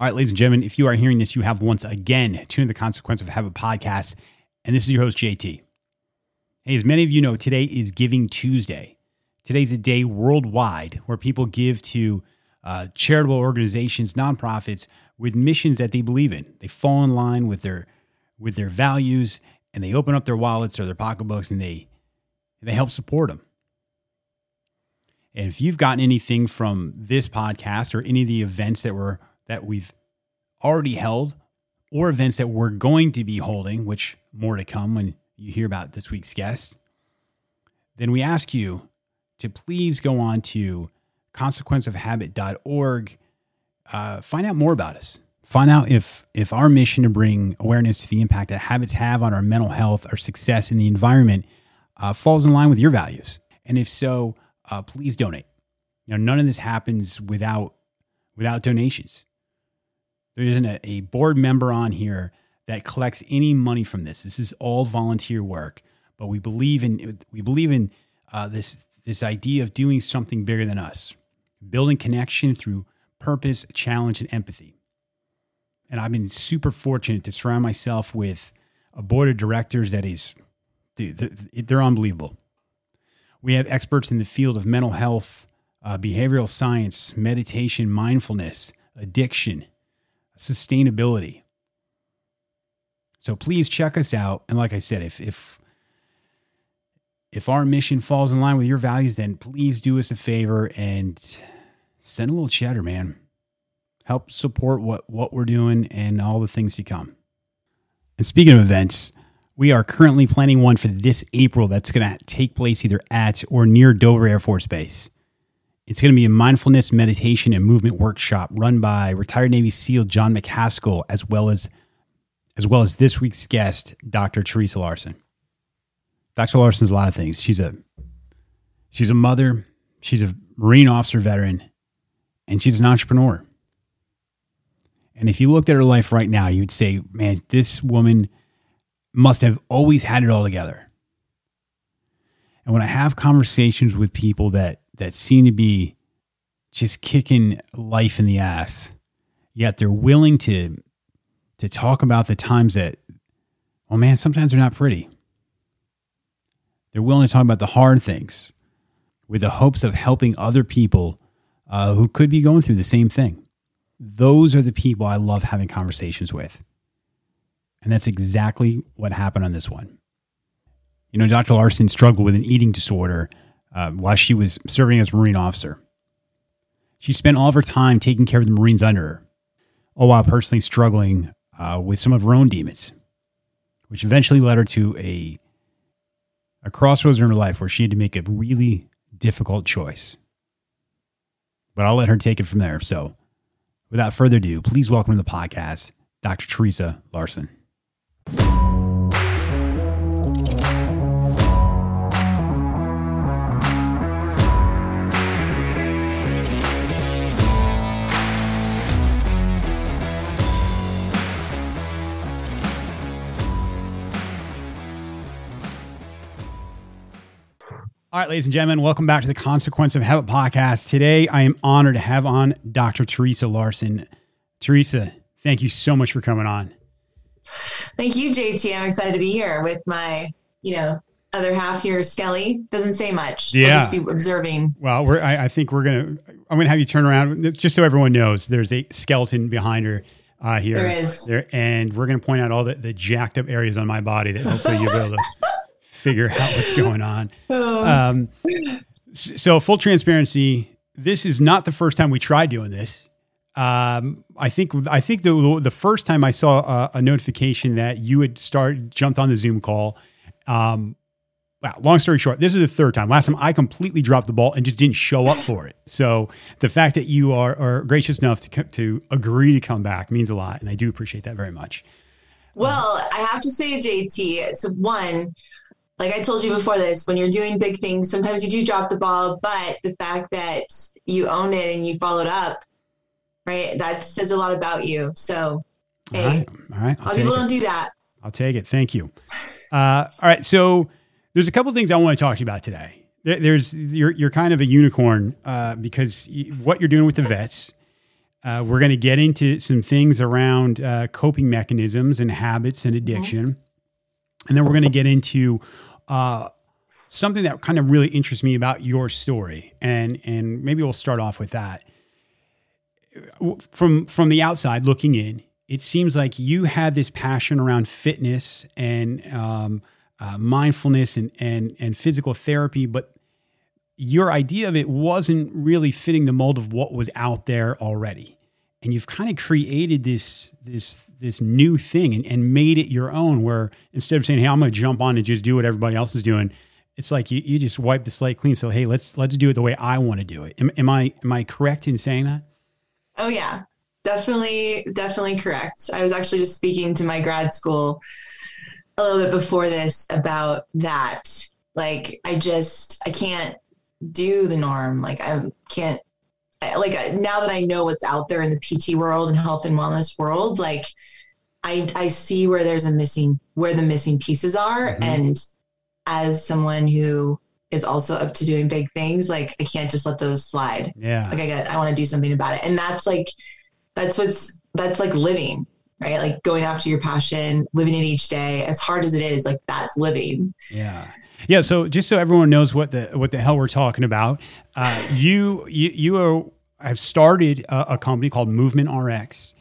All right, ladies and gentlemen, if you are hearing this, you have once again tuned to the Consequence of Habit podcast, and this is your host, JT. Hey, as many of you know, today is Giving Tuesday. Today's a day worldwide where people give to uh, charitable organizations, nonprofits with missions that they believe in. They fall in line with their with their values, and they open up their wallets or their pocketbooks, and they they help support them. And if you've gotten anything from this podcast or any of the events that were that we've already held or events that we're going to be holding, which more to come when you hear about this week's guest, then we ask you to please go on to consequenceofhabit.org, uh, find out more about us. Find out if if our mission to bring awareness to the impact that habits have on our mental health, our success in the environment, uh, falls in line with your values. And if so, uh, please donate. You know, none of this happens without without donations. There isn't a, a board member on here that collects any money from this. This is all volunteer work, but we believe in we believe in uh, this this idea of doing something bigger than us, building connection through purpose, challenge, and empathy. And I've been super fortunate to surround myself with a board of directors that is, dude, they're, unbelievable. We have experts in the field of mental health, uh, behavioral science, meditation, mindfulness, addiction, sustainability. So please check us out. And like I said, if if if our mission falls in line with your values, then please do us a favor and send a little cheddar, man. Help support what what we're doing and all the things to come. And speaking of events, we are currently planning one for this April that's going to take place either at or near Dover Air Force Base. It's going to be a mindfulness, meditation, and movement workshop run by retired Navy SEAL John Macaskill, as well as as well as this week's guest, Dr. Theresa Larson. Dr. Larson's a lot of things. She's a she's a mother, she's a Marine officer veteran, and she's an entrepreneur. And if you looked at her life right now, you'd say, man, this woman must have always had it all together. And when I have conversations with people that that seem to be just kicking life in the ass, yet they're willing to to talk about the times that, oh man, sometimes they're not pretty. They're willing to talk about the hard things with the hopes of helping other people uh, who could be going through the same thing. Those are the people I love having conversations with. And that's exactly what happened on this one. You know, Dr. Larson struggled with an eating disorder uh, while she was serving as a Marine officer. She spent all of her time taking care of the Marines under her, all while personally struggling uh, with some of her own demons, which eventually led her to a, a crossroads in her life where she had to make a really difficult choice. But I'll let her take it from there. So, without further ado, please welcome to the podcast Dr. Theresa Larson. All right, ladies and gentlemen, welcome back to the Consequence of Habit podcast. Today, I am honored to have on Dr. Theresa Larson. Theresa, thank you so much for coming on. Thank you, JT. I'm excited to be here with my, you know, other half here, Skelly. Doesn't say much. Yeah. We'll just be observing. Well, we're, I, I think we're gonna. I'm gonna have you turn around just so everyone knows. There's a skeleton behind her uh, here. There is. There, and we're gonna point out all the, the jacked up areas on my body that hopefully you'll be able to figure out what's going on. Oh. Um, so, full transparency, this is not the first time we tried doing this. Um, I think I think the the first time I saw a, a notification that you had started jumped on the Zoom call. Um, wow, long story short, this is the third time. Last time I completely dropped the ball and just didn't show up for it. So the fact that you are, are gracious enough to to agree to come back means a lot, and I do appreciate that very much. Well, I have to say, JT, so one, like I told you before this, when you're doing big things, sometimes you do drop the ball, but the fact that you own it and you followed up, right, that says a lot about you. So, hey, all right, all right. of people it. don't do that. I'll take it. Thank you. Uh, all right, so there's a couple of things I want to talk to you about today. There- There's you're you're kind of a unicorn uh, because what you're doing with the vets. Uh, we're going to get into some things around uh, coping mechanisms and habits and addiction. Mm-hmm. And then we're going to get into uh, something that kind of really interests me about your story. And, and maybe we'll start off with that. From, from the outside looking in, it seems like you had this passion around fitness and um, uh, mindfulness and, and, and physical therapy, but your idea of it wasn't really fitting the mold of what was out there already. And you've kind of created this this this new thing and, and made it your own where instead of saying, Hey, I'm gonna jump on and just do what everybody else is doing, it's like you, you just wipe the slate clean. So hey, let's let's do it the way I want to do it. Am, am I am I correct in saying that? Oh yeah. Definitely, definitely correct. I was actually just speaking to my grad school a little bit before this about that. Like I just I can't do the norm. Like I can't like now that I know what's out there in the PT world and health and wellness world, like I I see where there's a missing where the missing pieces are mm-hmm. and as someone who is also up to doing big things, like I can't just let those slide. Yeah. Like I got I want to do something about it. And that's like that's what's that's like living, right? Like going after your passion, living it each day, as hard as it is, like that's living. Yeah. Yeah. So just so everyone knows what the what the hell we're talking about, uh, you you you are, have started a, a company called Movement RX.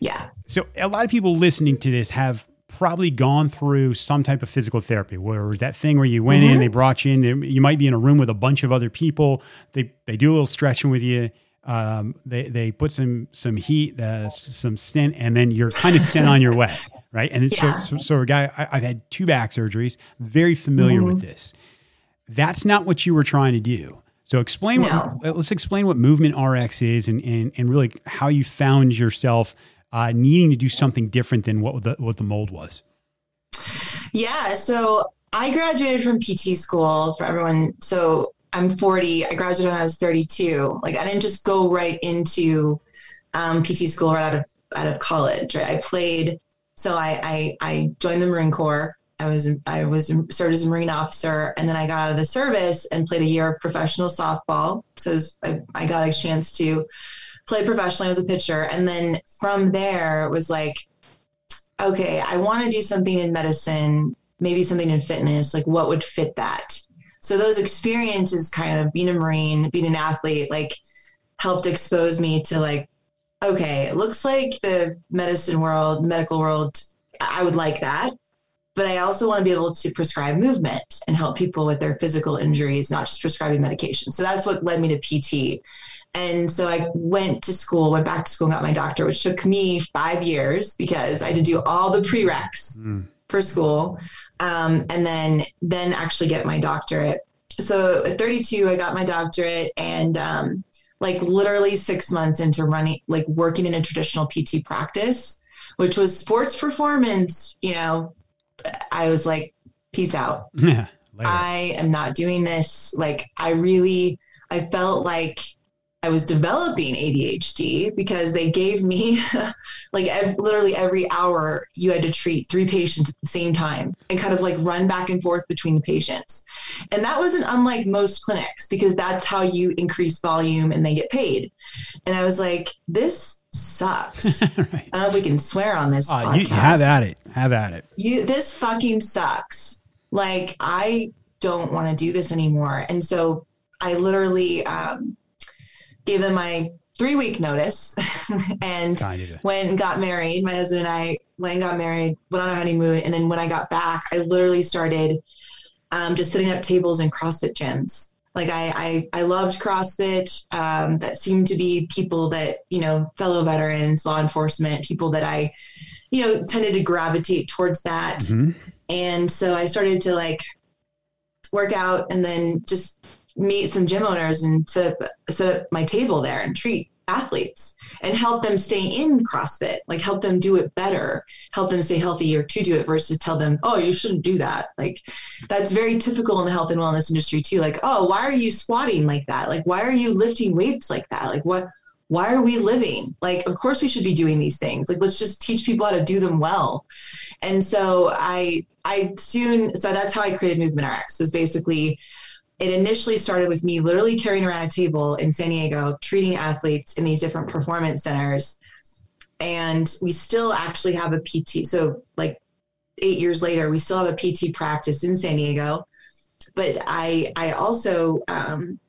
Yeah. So a lot of people listening to this have probably gone through some type of physical therapy where was that thing where you went mm-hmm. in, they brought you in, you might be in a room with a bunch of other people. They, they do a little stretching with you. Um, they, they put some, some heat, uh, some stim, and then you're kind of sent on your way right? And yeah. so, so, so, a guy, I, have had two back surgeries, very familiar mm-hmm. with this. That's not what you were trying to do. So explain no. what, let's explain what Movement RX is and, and, and really how you found yourself uh, needing to do something different than what the, what the mold was. Yeah. So I graduated from PT school for everyone. So I'm 40. I graduated when I was 32. Like I didn't just go right into um, PT school right out of out of college. Right? I played so I, I, I joined the Marine Corps. I was I was served as a Marine officer, and then I got out of the service and played a year of professional softball. So was, I, I got a chance to play professionally as a pitcher, and then from there it was like, okay, I want to do something in medicine, maybe something in fitness. Like, what would fit that? So those experiences, kind of being a Marine, being an athlete, like helped expose me to like okay, it looks like the medicine world, the medical world, I would like that. But I also want to be able to prescribe movement and help people with their physical injuries, not just prescribing medication. So that's what led me to PT. And so I went to school, went back to school and got my doctor, which took me five years because I had to do all the prereqs mm. for school. Um, and then then actually get my doctorate. So at 32, I got my doctorate and um, like literally six months into running, like working in a traditional PT practice, which was sports performance, you know, I was like, peace out. Yeah. I am not doing this. Like, I really, I felt like I was developing ADHD because they gave me like ev- literally every hour you had to treat three patients at the same time and kind of like run back and forth between the patients. And that wasn't unlike most clinics because that's how you increase volume and they get paid. And I was like, this sucks. right. I don't know if we can swear on this. Uh, you have at it. Have at it. You, this fucking sucks. Like, I don't want to do this anymore. And so I literally, um, gave them my three week notice and went and got married. My husband and I went and got married, went on a honeymoon. And then when I got back, I literally started um, just setting up tables in CrossFit gyms. Like I, I, I loved CrossFit. Um, that seemed to be people that, you know, fellow veterans, law enforcement, people that I, you know, tended to gravitate towards that. Mm-hmm. And so I started to like work out and then just meet some gym owners and set up, set up my table there and treat athletes and help them stay in CrossFit, like help them do it better, help them stay healthier to do it versus tell them, oh, you shouldn't do that. Like that's very typical in the health and wellness industry too. Like, oh, why are you squatting like that? Like, why are you lifting weights like that? Like, what? Why are we living? Like, of course we should be doing these things. Like, let's just teach people how to do them well. And so I, I soon, so that's how I created Movement RX was basically it initially started with me literally carrying around a table in San Diego, treating athletes in these different performance centers. And we still actually have a PT. So, like eight years later, we still have a PT practice in San Diego. But I, I also, um,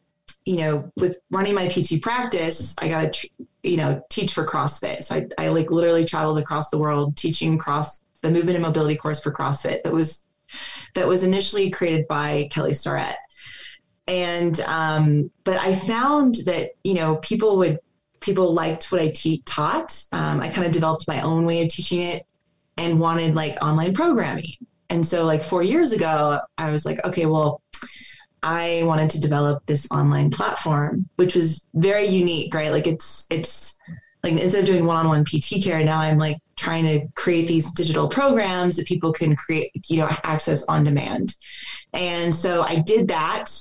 you know, with running my PT practice, I got to, you know, teach for CrossFit. So I, I like literally traveled across the world teaching cross the movement and mobility course for CrossFit that was that was initially created by Kelly Starrett. And um, but I found that you know people would people liked what I te- taught. Um, I kind of developed my own way of teaching it and wanted like online programming. And so like four years ago, I was like, okay, well, I wanted to develop this online platform, which was very unique, right? Like it's it's like instead of doing one-on-one PT care, now I'm like trying to create these digital programs that people can create, you know, access on demand. And so I did that.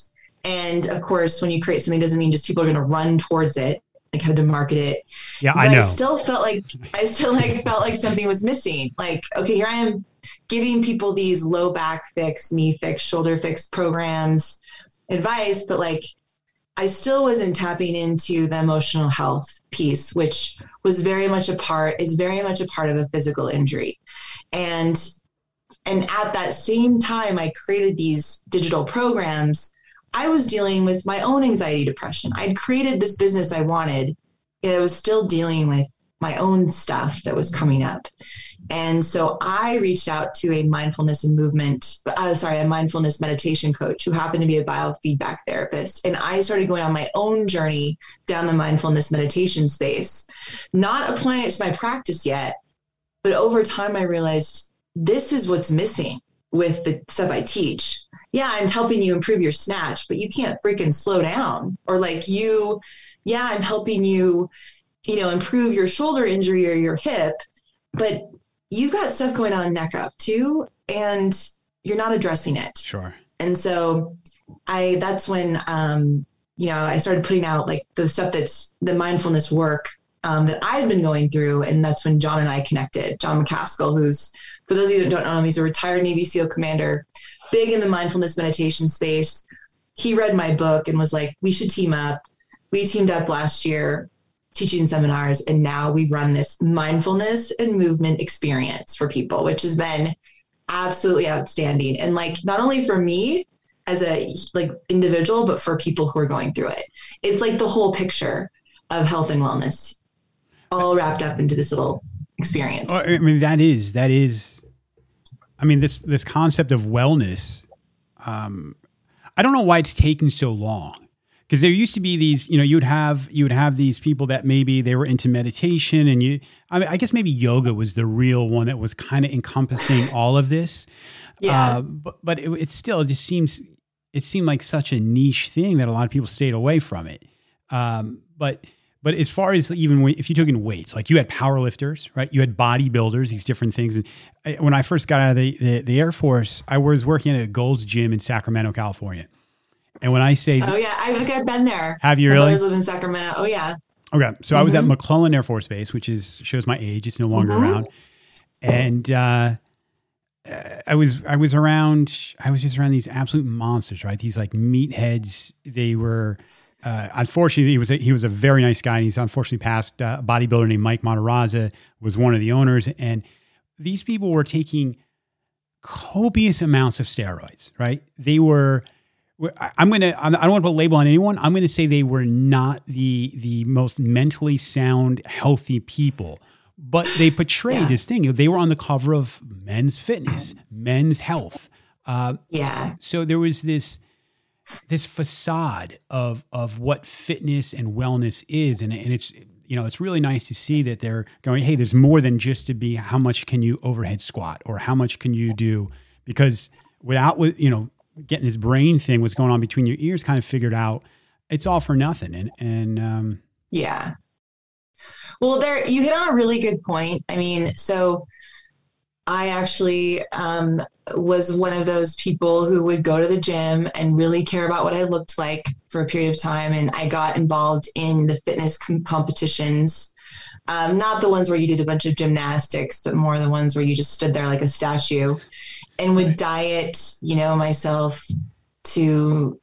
And of course, when you create something, doesn't mean just people are going to run towards it. Like had to market it. Yeah, but I know. I still felt like I still like felt like something was missing. Like, okay, here I am giving people these low back fix, knee fix, shoulder fix programs, advice, but like I still wasn't tapping into the emotional health piece, which was very much a part, is very much a part of a physical injury. And and at that same time I created these digital programs, I was dealing with my own anxiety depression. I'd created this business I wanted, yet I was still dealing with my own stuff that was coming up. And so I reached out to a mindfulness and movement, uh, sorry, a mindfulness meditation coach who happened to be a biofeedback therapist. And I started going on my own journey down the mindfulness meditation space, not applying it to my practice yet. But over time, I realized this is what's missing with the stuff I teach. Yeah, I'm helping you improve your snatch, but you can't freaking slow down. Or like you, yeah, I'm helping you, you know, improve your shoulder injury or your hip, but you've got stuff going on neck up too, and you're not addressing it. Sure. And so I that's when um, you know, I started putting out like the stuff that's the mindfulness work um, that I had been going through. And that's when John and I connected. John Macaskill, who's for those of you that don't know him, he's a retired Navy SEAL commander, big in the mindfulness meditation space. He read my book and was like, we should team up. We teamed up last year teaching seminars and now we run this mindfulness and movement experience for people which has been absolutely outstanding and like not only for me as a like individual but for people who are going through it it's like the whole picture of health and wellness all wrapped up into this little experience oh, i mean that is that is i mean this this concept of wellness um i don't know why it's taken so long. Because there used to be these you know you would have you would have these people that maybe they were into meditation and you I, mean, I guess maybe yoga was the real one that was kind of encompassing all of this. Yeah. Uh, but but it, it, still just seems it seemed like such a niche thing that a lot of people stayed away from it. Um, but but as far as even if you took in weights, like you had power lifters, right? You had bodybuilders, these different things. And when I first got out of the, the, the Air Force, I was working at a Gold's Gym in Sacramento, California. And when I say, oh yeah, I think I've been there. Have you really? I live in Sacramento. Oh yeah. Okay, so mm-hmm. I was at mm-hmm. McClellan Air Force Base, which is shows my age. It's no longer mm-hmm. around, and uh, I was I was around. I was just around these absolute monsters, right? These like meatheads. They were. Uh, unfortunately, he was a, he was a very nice guy. And he's unfortunately passed. Uh, a bodybuilder named Mike Matarazzo was one of the owners, and these people were taking copious amounts of steroids. Right? They were I'm gonna. I don't want to put a label on anyone. I'm gonna say they were not the the most mentally sound, healthy people, but they portrayed yeah. this thing. They were on the cover of Men's Fitness, Men's Health. Uh, yeah. So, so there was this this facade of of what fitness and wellness is, and and it's you know it's really nice to see that they're going. Hey, there's more than just to be how much can you overhead squat or how much can you do because without with you know getting this brain thing, what's going on between your ears, kind of figured out it's all for nothing. And and um, yeah, well, there you hit on a really good point. I mean, so I actually um, was one of those people who would go to the gym and really care about what I looked like for a period of time, and I got involved in the fitness com- competitions. Um, not the ones where you did a bunch of gymnastics, but more the ones where you just stood there like a statue and would diet, you know, myself to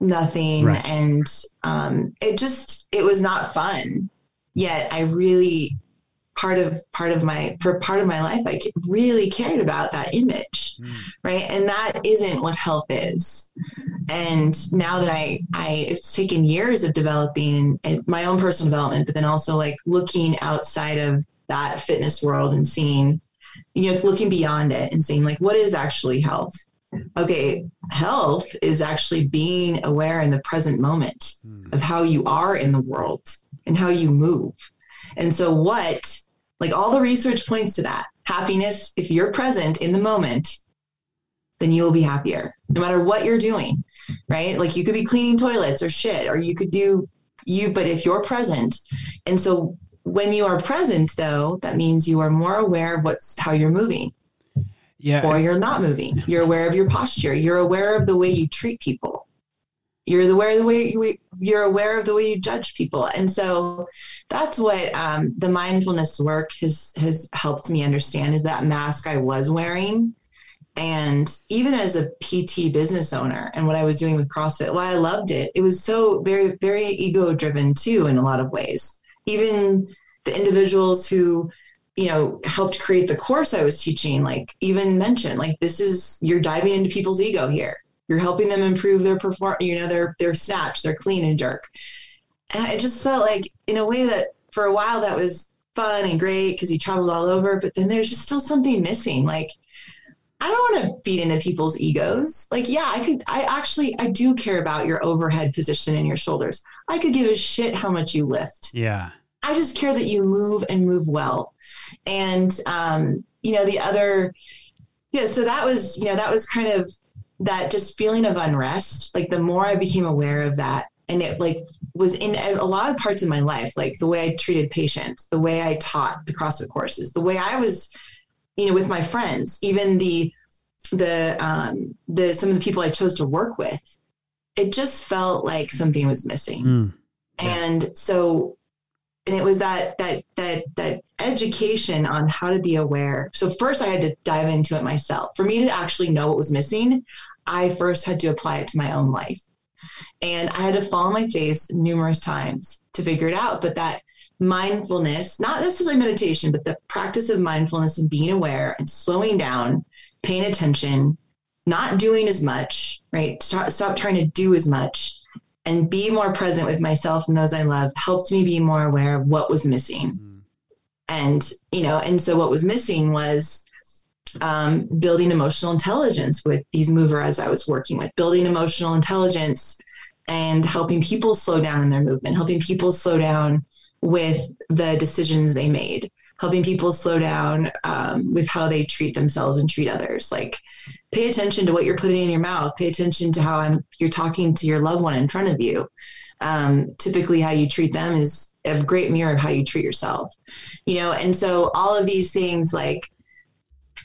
nothing. Right. And um, it just, it was not fun. Yet I really, part of part of my for part of my life i really cared about that image mm. right and that isn't what health is and now that i i it's taken years of developing my own personal development but then also like looking outside of that fitness world and seeing you know looking beyond it and saying like what is actually health okay health is actually being aware in the present moment mm. of how you are in the world and how you move and so what like all the research points to that. Happiness, if you're present in the moment, then you'll be happier no matter what you're doing, right? Like you could be cleaning toilets or shit, or you could do you, but if you're present. And so when you are present, though, that means you are more aware of what's how you're moving. Yeah. Or you're not moving. You're aware of your posture. You're aware of the way you treat people you're aware of the way you, you're aware of the way you judge people. And so that's what um, the mindfulness work has has helped me understand is that mask i was wearing. And even as a pt business owner and what i was doing with crossfit while i loved it it was so very very ego driven too in a lot of ways. Even the individuals who you know helped create the course i was teaching like even mentioned like this is you're diving into people's ego here you're helping them improve their perform, you know, their their snatch, their clean and jerk. And I just felt like, in a way that for a while that was fun and great because he traveled all over, but then there's just still something missing. Like, I don't want to feed into people's egos. Like, yeah, I could, I actually, I do care about your overhead position and your shoulders. I could give a shit how much you lift. Yeah. I just care that you move and move well. And, um, you know, the other, yeah, so that was, you know, that was kind of that just feeling of unrest, like the more I became aware of that, and it like was in a lot of parts of my life, like the way I treated patients, the way I taught the CrossFit courses, the way I was, you know, with my friends, even the the um the some of the people I chose to work with, it just felt like something was missing. Mm, yeah. And so and it was that that that that education on how to be aware so first i had to dive into it myself for me to actually know what was missing i first had to apply it to my own life and i had to fall on my face numerous times to figure it out but that mindfulness not necessarily meditation but the practice of mindfulness and being aware and slowing down paying attention not doing as much right stop, stop trying to do as much and be more present with myself and those I love helped me be more aware of what was missing. Mm. And, you know, and so what was missing was um, building emotional intelligence with these movers as I was working with, building emotional intelligence and helping people slow down in their movement, helping people slow down with the decisions they made, helping people slow down um, with how they treat themselves and treat others. Like, pay attention to what you're putting in your mouth. Pay attention to how I'm, you're talking to your loved one in front of you. Um, typically, how you treat them is a great mirror of how you treat yourself. You know, and so all of these things, like,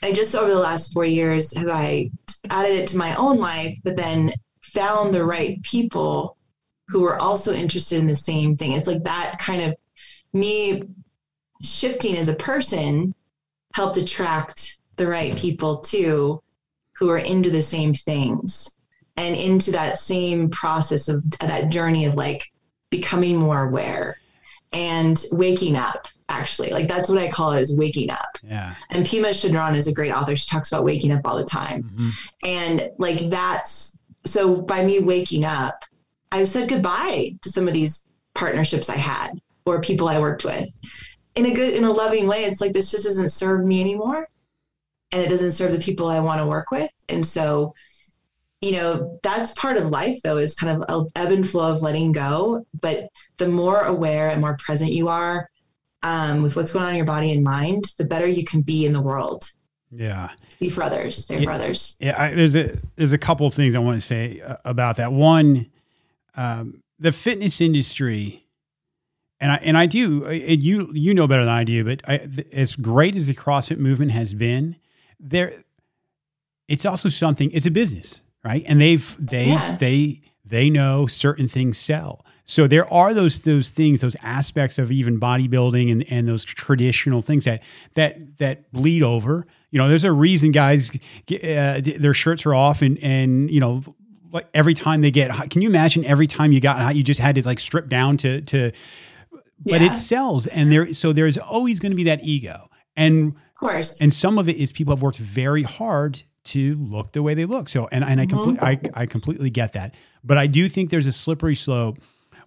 I just over the last four years have I added it to my own life, but then found the right people who were also interested in the same thing. It's like that kind of me shifting as a person helped attract the right people too who are into the same things and into that same process of that journey of like becoming more aware and waking up actually. Like that's what i call it is waking up. Yeah. And pema chodron is a great author. She talks about waking up all the time. Mm-hmm. and like that's so by me waking up I've said goodbye to some of these partnerships i had or people i worked with. In a good in a loving way it's like this just doesn't serve me anymore. And it doesn't serve the people i want to work with. And so you know that's part of life though is kind of a ebb and flow of letting go. But the more aware and more present you are um, with what's going on in your body and mind the better you can be in the world yeah be for others they're yeah, for others yeah I, there's a there's a couple of things i want to say uh, about that one um, the fitness industry and I and I do. And you you know better than I do, but I, as great as the CrossFit movement has been, there, it's also something. It's a business, right? And they've they yeah. they they know certain things sell. So there are those those things, those aspects of even bodybuilding and, and those traditional things that that that bleed over. You know, there's a reason guys uh, their shirts are off and and you know like every time they get hot. Can you imagine every time you got hot, you just had to like strip down to to but Yeah. it sells and there so there's always going to be that ego. And Of course. and some of it is people have worked very hard to look the way they look. So and and I Mm-hmm. complete I I completely get that. But I do think there's a slippery slope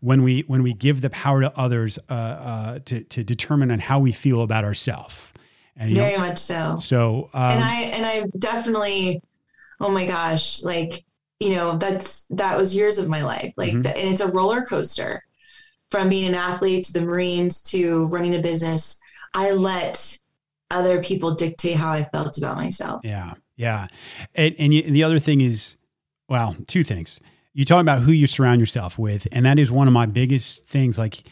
when we when we give the power to others uh, uh, to to determine on how we feel about ourselves. And you know, Very much so. so um, and I and I definitely, oh my gosh, like you know that's that was years of my life, like Mhm. the, and it's a roller coaster from being an athlete to the Marines to running a business. I let other people dictate how I felt about myself. Yeah, yeah, and and, you, and the other thing is, well, two things. You talk about who you surround yourself with, and that is one of my biggest things. Like,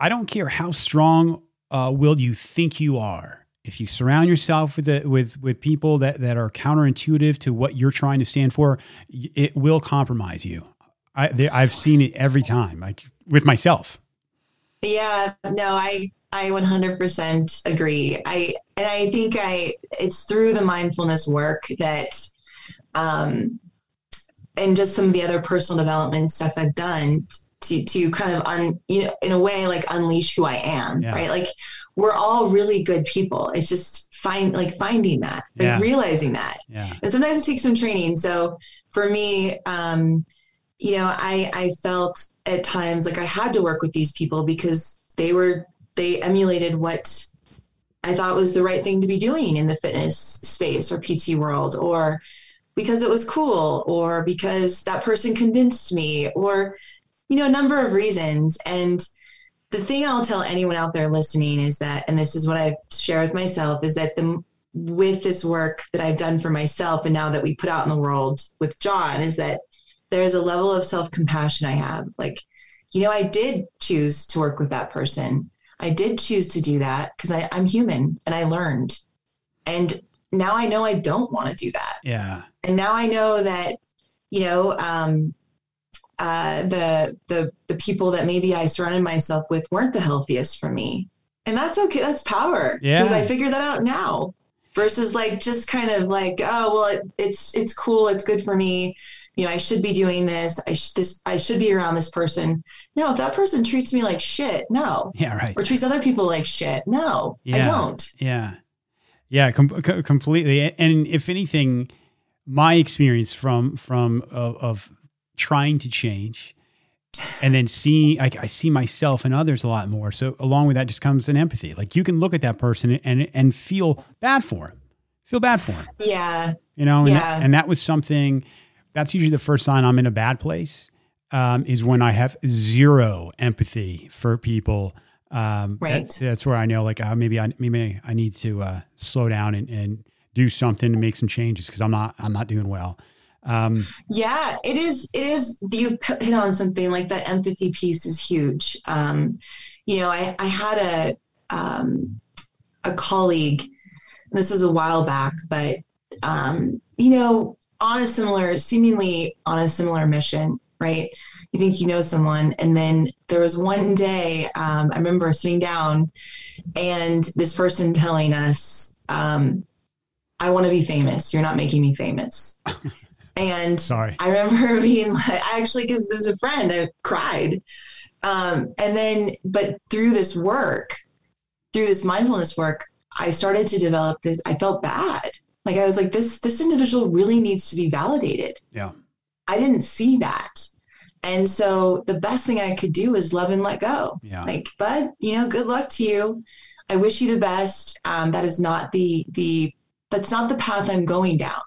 I don't care how strong uh, you think you are. If you surround yourself with the, with with people that that are counterintuitive to what you're trying to stand for, it will compromise you. I they, I've seen it every time, like with myself. Yeah, no, I I 100% agree. I and I think I it's through the mindfulness work that um and just some of the other personal development stuff I've done to to kind of un you know in a way like unleash who I am, Yeah. right? Like we're all really good people. It's just find like finding that, like Yeah. realizing that Yeah, and sometimes it takes some training so for me um you know i i felt at times like i had to work with these people because they were they emulated what i thought was the right thing to be doing in the fitness space or pt world or because it was cool or because that person convinced me or you know a number of reasons and the thing i'll tell anyone out there listening is that and this is what i share with myself is that the with this work that I've done for myself and now that we put out in the world with John is that there's a level of self compassion I have. Like, you know, I did choose to work with that person. I did choose to do that because I'm human and I learned. And now I know I don't want to do that. yeah, And now I know that, you know, um, uh, the the the people that maybe I surrounded myself with weren't the healthiest for me, and that's okay. That's power. Yeah. Because I figured that out now. Versus like just kind of like oh well it, it's it's cool it's good for me you know I should be doing this I sh- this I should be around this person no if that person treats me like shit no yeah, right. or treats other people like shit no I don't Yeah. Yeah, com- co- completely. And if anything, my experience from from of, of trying to change and then seeing I, I see myself and others a lot more. So along with that just comes an empathy. Like you can look at that person and and feel bad for him. Feel bad for him. yeah You know, and, Yeah. that, and that was something that's usually the first sign I'm in a bad place. Um, is when I have zero empathy for people. Um, Right. That's, that's where I know, like, uh, maybe I maybe I need to uh, slow down and, and do something to make some changes because I'm not I'm not doing well. Um, Yeah, it is. It is. You hit on something like that. Empathy piece is huge. Um, you know, I, I had a um, a colleague. This was a while back, but um, you know, on a similar, seemingly on a similar mission, right? You think you know someone, and then there was one day um, I remember sitting down, and this person telling us, um, "I want to be famous. You're not making me famous." And sorry. I remember being like, actually, because there was a friend, I cried. Um, and then, but through this work, through this mindfulness work, I started to develop this. I felt bad. Like I was like, this, this individual really needs to be validated. Yeah. I didn't see that. And so the best thing I could do is love and let go. Yeah. Like, bud, you know, good luck to you. I wish you the best. Um, that is not the, the, that's not the path I'm going down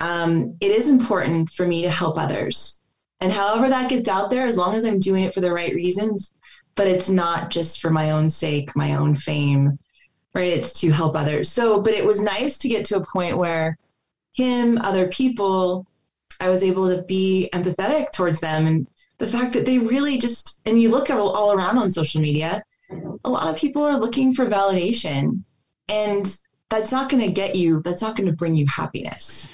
um, it is important for me to help others. And however that gets out there, as long as I'm doing it for the right reasons, but it's not just for my own sake, my own fame, right? It's to help others. So, but it was nice to get to a point where him, other people, I was able to be empathetic towards them. And the fact that they really just, and you look at all, around on social media, a lot of people are looking for validation. And that's not going to get you, that's not going to bring you happiness.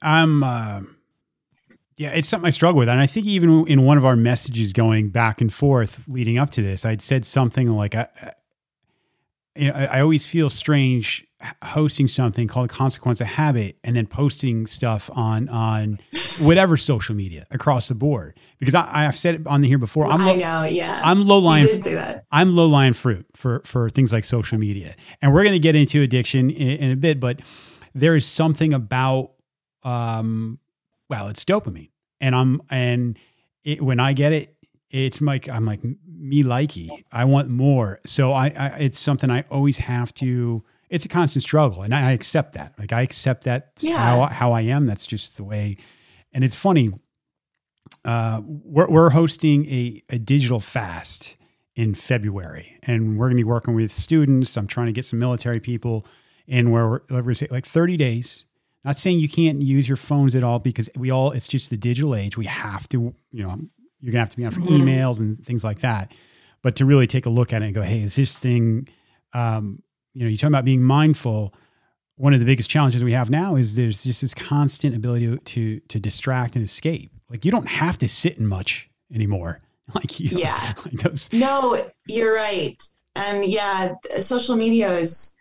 I'm, uh, yeah, it's something I struggle with. And I think even in one of our messages going back and forth leading up to this, I'd said something like, I, you know, I always feel strange hosting something called consequence of habit and then posting stuff on on whatever social media across the board. Because I, i've said it on the here before I'm low, I know yeah. I'm low lying I'm low lying fruit for for things like social media. And we're going to get into addiction in, in, a bit but there is something about um well it's dopamine. And I'm and it, when I get it it's like I'm like me likey. I want more. So I, I it's something I always have to it's a constant struggle, and I, I accept that. Like I accept that yeah. how how I am. That's just the way. And it's funny. Uh, we're we're hosting a a digital fast in February, and we're going to be working with students. I'm trying to get some military people in where we're, like we say like 30 days. Not saying you can't use your phones at all because we all it's just the digital age. We have to, you know, you're gonna have to be on for mm-hmm. emails and things like that. But to really take a look at it and go, hey, is this thing um, you know, you talk about being mindful. One of the biggest challenges we have now is there's just this constant ability to to, to distract and escape. Like you don't have to sit in much anymore. Like you yeah, like those. no, you're right. And yeah, social media is.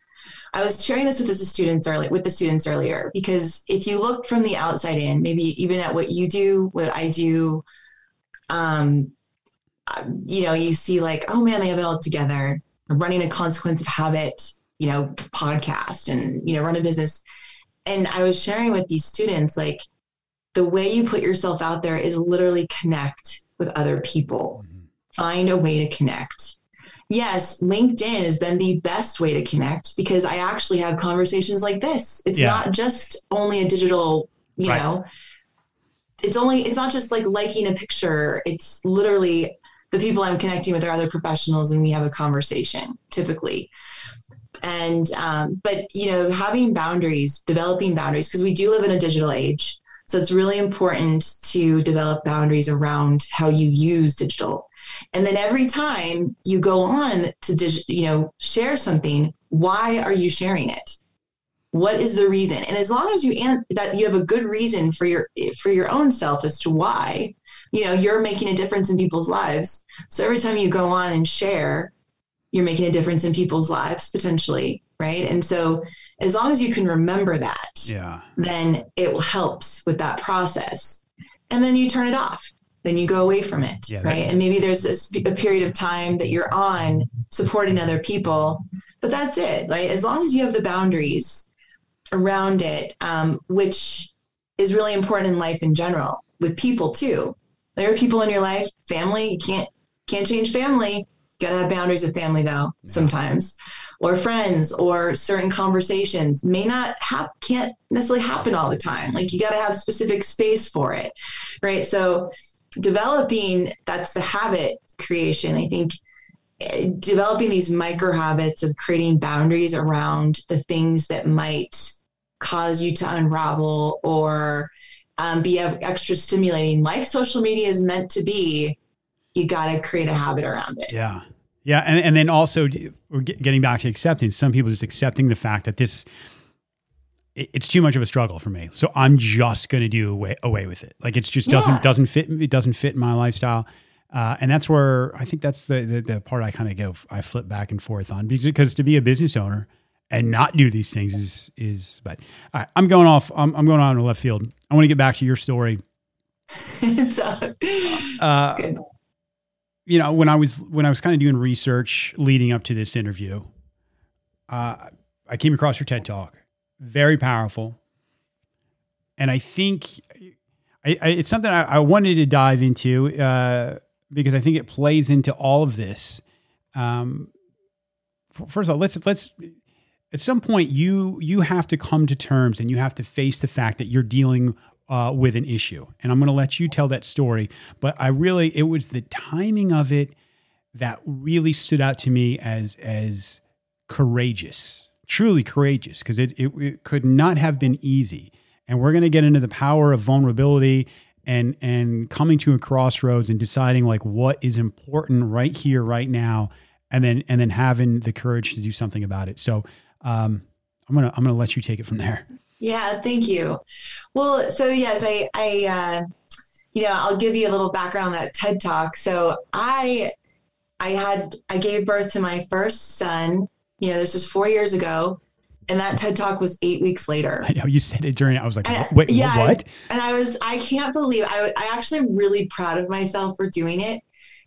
I was sharing this with the students early with the students earlier because if you look from the outside in, maybe even at what you do, what I do, um, you know, you see like, oh man, they have it all together. running a consequence of habit you know, podcast and, you know, run a business. And I was sharing with these students, like, the way you put yourself out there is literally connect with other people, mm-hmm. find a way to connect. Yes, LinkedIn has been the best way to connect because I actually have conversations like this. It's yeah. not just only a digital, you right. know, it's only, it's not just like liking a picture. It's literally the people I'm connecting with are other professionals and we have a conversation typically and um, but you know having boundaries developing boundaries because we do live in a digital age. So it's really important to develop boundaries around how you use digital. And then every time you go on to dig- you know share something why are you sharing it? What is the reason? And as long as you an- that you have a good reason for your for your own self as to why you know you're making a difference in people's lives. So every time you go on and share you're making a difference in people's lives potentially, right? And so as long as you can remember that, yeah, then it helps with that process. And then you turn it off. Then you go away from it, yeah, right? And maybe there's this, a period of time that you're on supporting other people, but that's it, right? As long as you have the boundaries around it, um, which is really important in life in general, with people too. There are people in your life, family, you can't can't change family, gotta have boundaries with family though yeah. sometimes. Or friends or certain conversations may not have can't necessarily happen all the time. Like you got to have specific space for it right? So developing that's the habit creation i think. Eh, developing these micro habits of creating boundaries around the things that might cause you to unravel or um, be extra stimulating like social media is meant to be you got to create a habit around it. Yeah yeah, and, and then also we're getting back to acceptance. Some people just accepting the fact that this it's too much of a struggle for me, so I'm just going to do away away with it. Like it just doesn't yeah. doesn't fit. It doesn't fit my lifestyle, uh, and that's where I think that's the the, the part I kind of go. I flip back and forth on because, to be a business owner and not do these things is is. But right, I'm going off. I'm, I'm going on to left field. I want to get back to your story. it's, uh, uh, it's good you know, when I was when I was kind of doing research leading up to this interview, uh, I came across your TED Talk, very powerful, and I think I, I, it's something I, I, wanted to dive into uh, because I think it plays into all of this. Um, first of all, let's let's at some point you you have to come to terms and you have to face the fact that you're dealing uh, with an issue. And I'm going to let you tell that story. But I really, it was the timing of it that really stood out to me as as courageous, truly courageous, because it, it, it could not have been easy. And we're going to get into the power of vulnerability and and coming to a crossroads and deciding like what is important right here, right now, and then and then having the courage to do something about it. So um, I'm gonna I'm gonna let you take it from there. Yeah, thank you. Well, so yes, I, I, uh, you know, I'll give you a little background on that TED Talk. So I, I had, I gave birth to my first son. You know, this was four years ago, And that TED talk was eight weeks later. I know you said it during. I was like, and, wait, yeah, what? And I was, I can't believe. I, I actually am really proud of myself for doing it.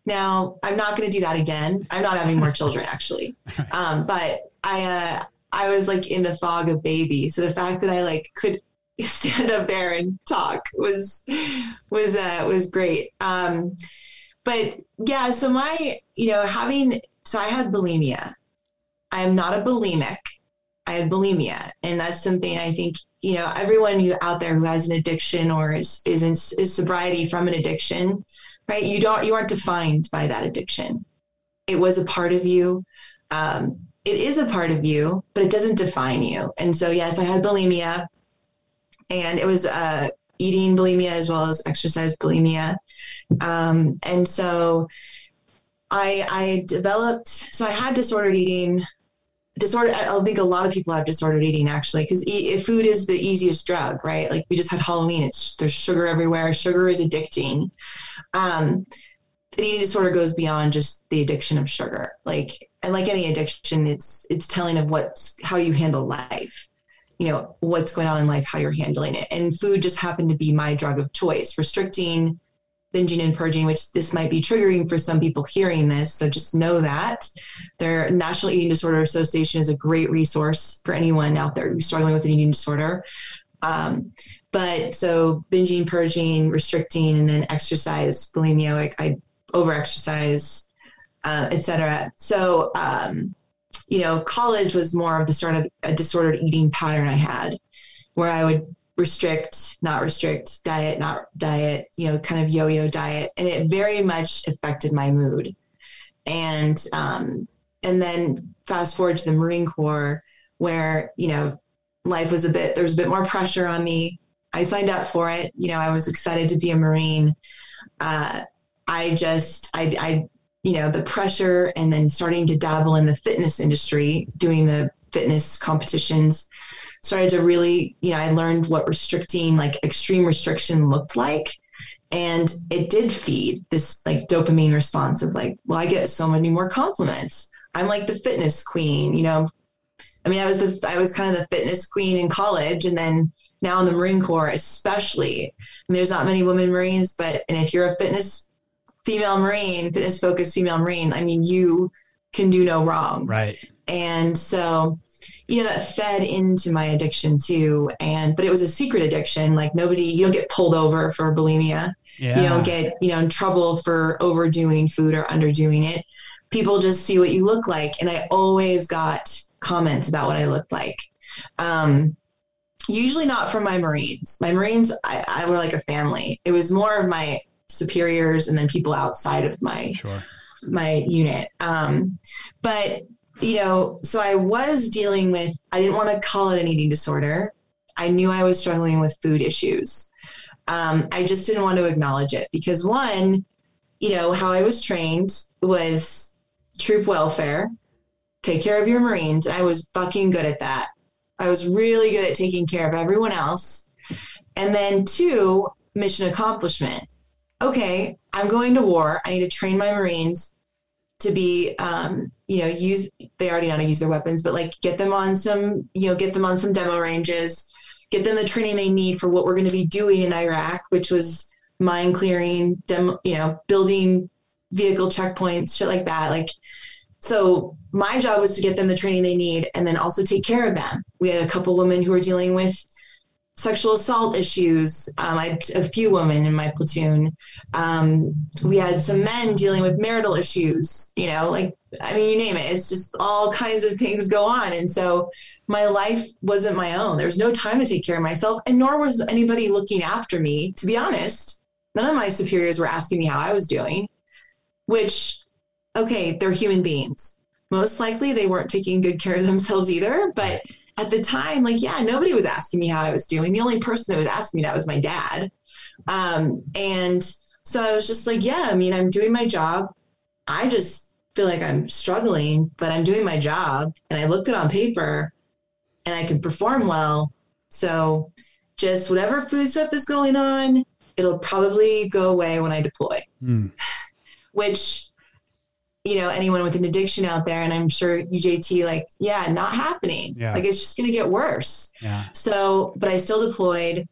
Now I'm not going to do that again. I'm not having more children actually, um, but I, uh, I was like in the fog of baby. So the fact that I like could stand up there and talk was was uh, was great. Um, but yeah, so my you know having so I had bulimia. I am not a bulimic. I had bulimia, and that's something I think you know everyone who out there who has an addiction or is is in is sobriety from an addiction, right? You don't you aren't defined by that addiction. It was a part of you. Um, it is a part of you, but it doesn't define you. And so, yes, I had bulimia, and it was uh, eating bulimia as well as exercise bulimia. Um, and so, I I developed. So I had disordered eating. Disorder. I think a lot of people have disordered eating actually, because e- food is the easiest drug, right? Like we just had Halloween. It's there's sugar everywhere. Sugar is addicting. Um, eating disorder goes beyond just the addiction of sugar. Like and like any addiction, it's it's telling of what's how you handle life. You know what's going on in life, how you're handling it. And food just happened to be my drug of choice. Restricting, binging, and purging, which this might be triggering for some people hearing this. So just know that their National Eating Disorder Association is a great resource for anyone out there struggling with an eating disorder. Um, but so binging, purging, restricting, and then exercise, bulimia. I over exercise, uh, etc. So, um, you know, college was more of the sort of a disordered eating pattern I had, where I would restrict, not restrict, diet, not diet, you know, kind of yo-yo diet, and it very much affected my mood. And um, and then fast forward to the Marine Corps, where you know, life was a bit there was a bit more pressure on me. I signed up for it. You know, I was excited to be a Marine. Uh, I just, I, I, you know, the pressure and then starting to dabble in the fitness industry, doing the fitness competitions, started to really, you know, I learned what restricting, like extreme restriction looked like. And it did feed this like dopamine response of like, well, I get so many more compliments. I'm like the fitness queen, you know. I mean, I was the I was kind of the fitness queen in college, and then now in the Marine Corps, especially. And there's not many women Marines, but and if you're a fitness female Marine, fitness focused female Marine, I mean, you can do no wrong. Right. And so, you know, that fed into my addiction too. And, but it was a secret addiction. Like nobody, you don't get pulled over for bulimia. Yeah. You don't get, you know, in trouble for overdoing food or underdoing it. People just see what you look like. And I always got comments about what I looked like. Um, usually not from my Marines. My Marines, I, I were like a family. It was more of my superiors and then people outside of my sure. my unit. Um, but you know, so I was dealing with. I didn't want to call it an eating disorder. I knew I was struggling with food issues. Um, I just didn't want to acknowledge it because one, you know, how I was trained was troop welfare, take care of your Marines. And I was fucking good at that. I was really good at taking care of everyone else. And then two, mission accomplishment okay, I'm going to war. I need to train my Marines to be, um, you know, use, they already know how to use their weapons, but like get them on some, you know, get them on some demo ranges, get them the training they need for what we're going to be doing in Iraq, which was mine clearing, demo, you know, building vehicle checkpoints, shit like that. Like, so my job was to get them the training they need and then also take care of them. We had a couple women who were dealing with sexual assault issues. Um, I had a few women in my platoon. Um, we had some men dealing with marital issues. You know, like I mean, you name it. It's just all kinds of things go on, and so my life wasn't my own. There was no time to take care of myself, and nor was anybody looking after me. To be honest, none of my superiors were asking me how I was doing. Which, okay, they're human beings. Most likely, they weren't taking good care of themselves either, but at the time, like, yeah, nobody was asking me how I was doing. The only person that was asking me that was my dad. Um, and so I was just like, yeah, I mean, I'm doing my job. I just feel like I'm struggling, but I'm doing my job and I look good on paper and I can perform well. So just whatever food stuff is going on, it'll probably go away when I deploy. Mm. Which, you know, anyone with an addiction out there, and I'm sure UJT, like, yeah, not happening. Yeah. Like it's just going to get worse. Yeah. So, but I still deployed.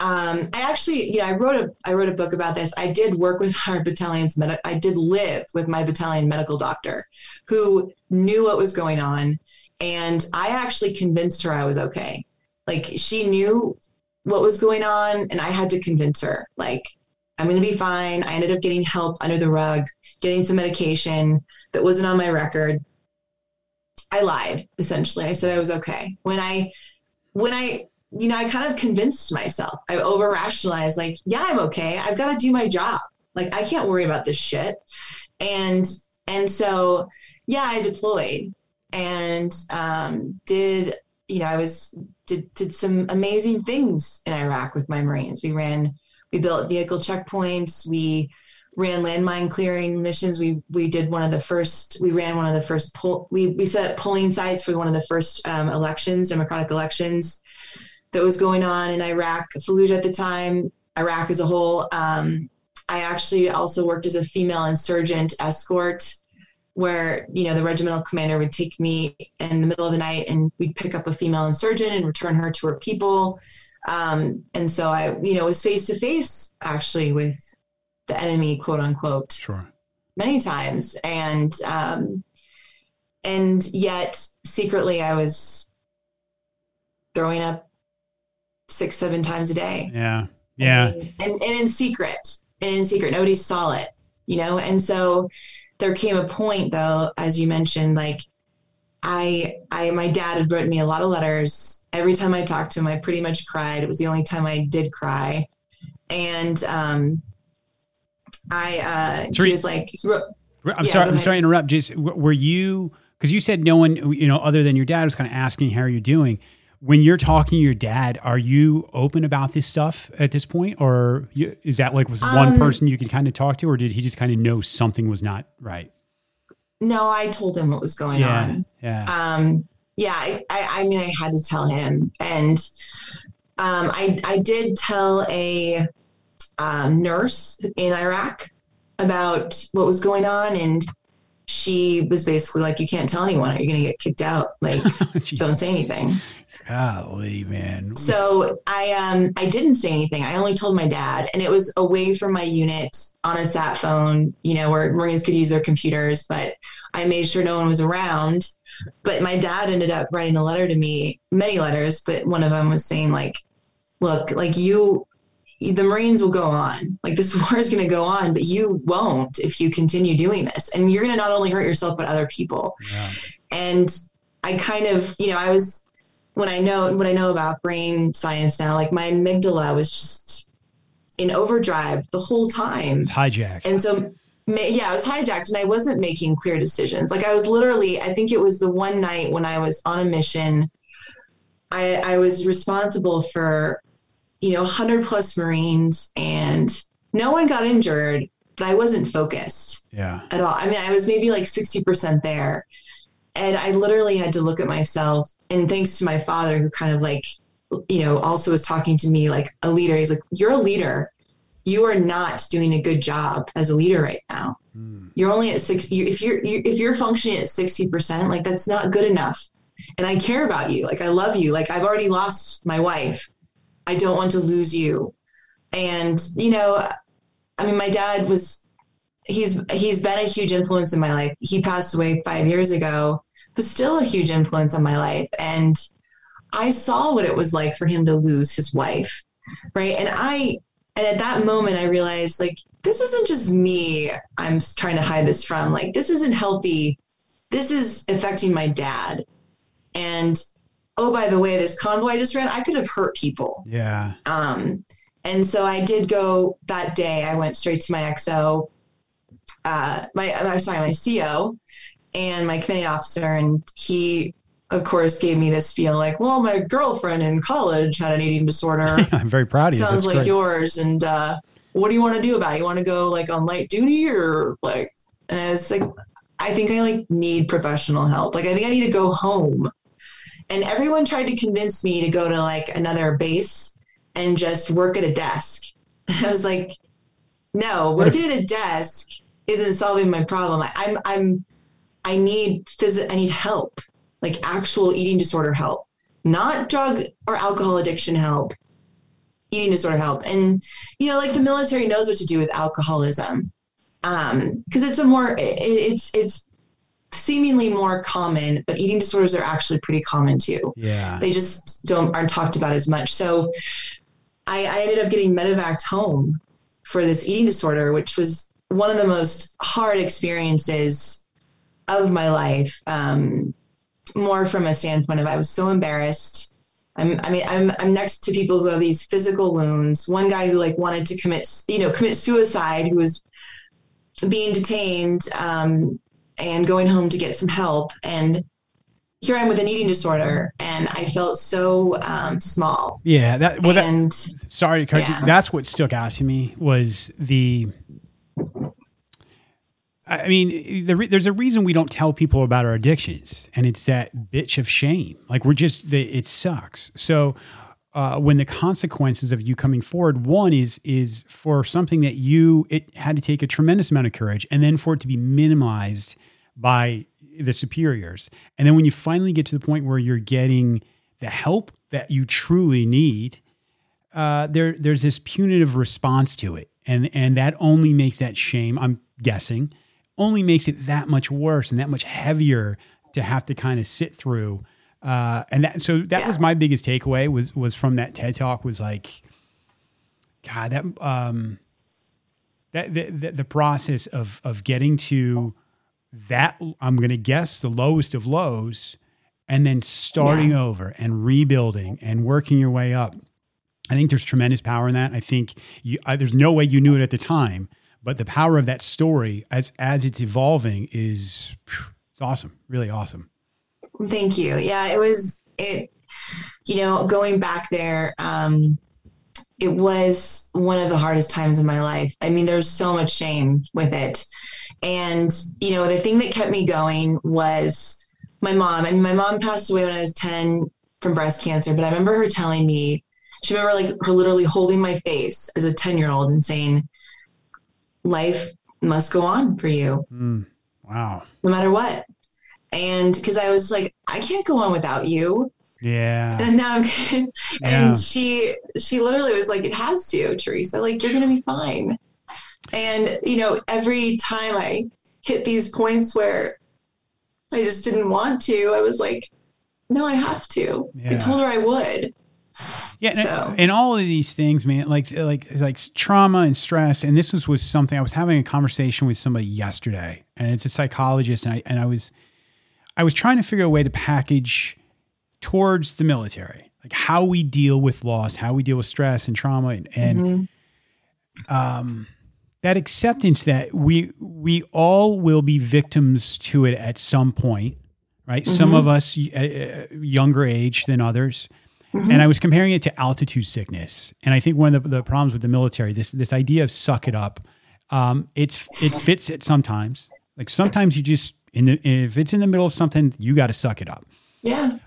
Um, I actually, you know, I wrote a I wrote a book about this. I did work with our battalion's med- I did live with my battalion medical doctor, who knew what was going on, and I actually convinced her I was okay. Like she knew what was going on, and I had to convince her, like, I'm going to be fine. I ended up getting help under the rug, getting some medication that wasn't on my record. I lied essentially. I said I was okay. When I when I you know, I kind of convinced myself. I over rationalized, like, yeah, I'm okay. I've got to do my job. Like, I can't worry about this shit. And and so, yeah, I deployed and um, did you know I was did did some amazing things in Iraq with my Marines. We ran, we built vehicle checkpoints. We ran landmine clearing missions. We we did one of the first. We ran one of the first. We we set up polling sites for one of the first um, elections, democratic elections that was going on in Iraq, Fallujah at the time, Iraq as a whole. Um, I actually also worked as a female insurgent escort, where you know the regimental commander would take me in the middle of the night and we'd pick up a female insurgent and return her to her people. Um, and so I, you know, was face to face actually with the enemy, quote unquote, Sure. many times, and um, and yet secretly I was throwing up six, seven times a day. Yeah. Yeah. And, and, and in secret, and in secret, nobody saw it, you know? And so there came a point though, as you mentioned, like I, I, my dad had written me a lot of letters. Every time I talked to him, I pretty much cried. It was the only time I did cry. And, um, I, uh, he was like, wrote, I'm Yeah, sorry. I'm sorry to interrupt. Just were you because you said no one, you know, other than your dad was kind of asking how you're doing. When you're talking to your dad, are you open about this stuff at this point, or you, is that like was one Um, person you can kind of talk to, or did he just kind of know something was not right? no, I told him what was going Yeah, on. yeah, um, yeah, I, I, I mean, I had to tell him, and um, I, I did tell a um, nurse in Iraq about what was going on, and she was basically like, "You can't tell anyone, you're going to get kicked out. Like, don't say anything." Golly, man. So I um I didn't say anything. I only told my dad, and it was away from my unit on a sat phone, you know, where Marines could use their computers. But I made sure no one was around. But my dad ended up writing a letter to me, many letters, but one of them was saying like, "Look, like you." The Marines will go on. Like this war is going to go on, but you won't if you continue doing this. And you're going to not only hurt yourself, but other people Yeah. and I kind of, you know, I was when I know what I know about brain science now, like my amygdala was just in overdrive the whole time, It's hijacked. and so yeah, I was hijacked, and I wasn't making clear decisions. Like I was literally, I think it was the one night when I was on a mission, I I was responsible for, you know, hundred plus Marines, and no one got injured, but I wasn't focused yeah. at all. I mean, I was maybe like 60% there. And I literally had to look at myself. And thanks to my father, who kind of like, you know, also was talking to me like a leader. He's like, You're a leader. You are not doing a good job as a leader right now. Mm. You're only at six. You, if you're you, if you're functioning at 60%, like that's not good enough. And I care about you. Like I love you. Like I've already lost my wife. I don't want to lose you. And, you know, I mean, my dad was he's he's been a huge influence in my life. He passed away five years ago, but still a huge influence on my life. And I saw what it was like for him to lose his wife, right? And I and at that moment I realized like this isn't just me. I'm trying to hide this from. Like this isn't healthy. This is affecting my dad. And oh, by the way, this convoy I just ran, I could have hurt people. Yeah. Um, and so I did go that day. I went straight to my XO, uh, my I'm sorry, my CO, and my commanding officer, and he, of course, gave me this spiel like, "Well, my girlfriend in college had an eating disorder. I'm very proud of you. Sounds That's like great. yours. And uh, what do you want to do about it? You want to go like on light duty or like?" And I was like, "I think I like need professional help. Like, I think I need to go home." And everyone tried to convince me to go to like another base and just work at a desk. I was like, no, What if- working at a desk isn't solving my problem. I, I'm I'm I need phys- I need help, like actual eating disorder help, not drug or alcohol addiction help, eating disorder help. And you know, like the military knows what to do with alcoholism, um, because it's a more it, it's it's seemingly more common, but eating disorders are actually pretty common too. Yeah, they just don't aren't talked about as much. So I, I ended up getting medevaced home for this eating disorder, which was one of the most hard experiences of my life. Um, more from a standpoint of I was so embarrassed. I'm, I mean, I'm, I'm next to people who have these physical wounds. One guy who like wanted to commit, you know, commit suicide, who was being detained um, and going home to get some help. And here I am with an eating disorder, and I felt so um, small. Yeah, that well, and, that, sorry to cut yeah. That's what stuck out to me was the. I mean, the, there's a reason we don't tell people about our addictions, and it's that bitch of shame. Like we're just, the, it sucks. So, uh, when the consequences of you coming forward, one is is for something that you it had to take a tremendous amount of courage, and then for it to be minimized by the superiors. And then when you finally get to the point where you're getting the help that you truly need, uh, there there's this punitive response to it, and and that only makes that shame. I'm guessing only makes it that much worse and that much heavier to have to kind of sit through. Uh, and that so that yeah. was my biggest takeaway was was from that TED talk was like, God, that um, that the, the, the process of of getting to that I'm going to guess the lowest of lows and then starting yeah. over and rebuilding and working your way up. I think there's tremendous power in that. I think you, I, there's no way you knew it at the time, but the power of that story as as it's evolving is it's awesome, really awesome. Thank you. Yeah, it was it. You know, going back there, um, it was one of the hardest times in my life. I mean, there's so much shame with it. And, you know, the thing that kept me going was my mom. I mean, my mom passed away when I was 10 from breast cancer, but I remember her telling me, she remember like her literally holding my face as a 10 year old and saying, life must go on for you. Mm, wow. No matter what. And because I was like, I can't go on without you. Yeah. And now I'm and yeah. she she literally was like, It has to, Theresa. Like, you're gonna be fine. And, you know, every time I hit these points where I just didn't want to, I was like, no, I have to. Yeah. I told her I would. Yeah, so. and, and, all of these things, man, like like like trauma and stress, and this was was something I was having a conversation with somebody yesterday, and it's a psychologist, and I and I was I was trying to figure a way to package towards the military, like how we deal with loss, how we deal with stress and trauma, and, and mm-hmm. um, that acceptance that we we all will be victims to it at some point, right? Mm-hmm. Some of us uh, younger age than others. Mm-hmm. And I was comparing it to altitude sickness, and I think one of the, the problems with the military this this idea of suck it up, um, it's it fits it sometimes. Like sometimes you just in the, if it's in the middle of something, you got to suck it up. Yeah.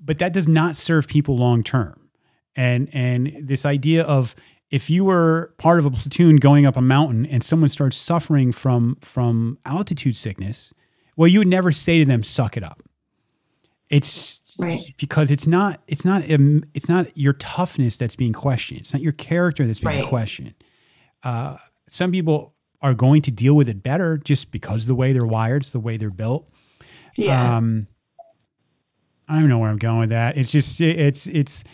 But that does not serve people long term, and and this idea of if you were part of a platoon going up a mountain and someone starts suffering from from altitude sickness, well, you would never say to them, "Suck it up." It's right. because it's not it's not it's not your toughness that's being questioned. It's not your character that's being right. questioned. Uh, some people are going to deal with it better just because the way they're wired, it's the way they're built. Yeah. Um, I don't know where I'm going with that. It's just it's it's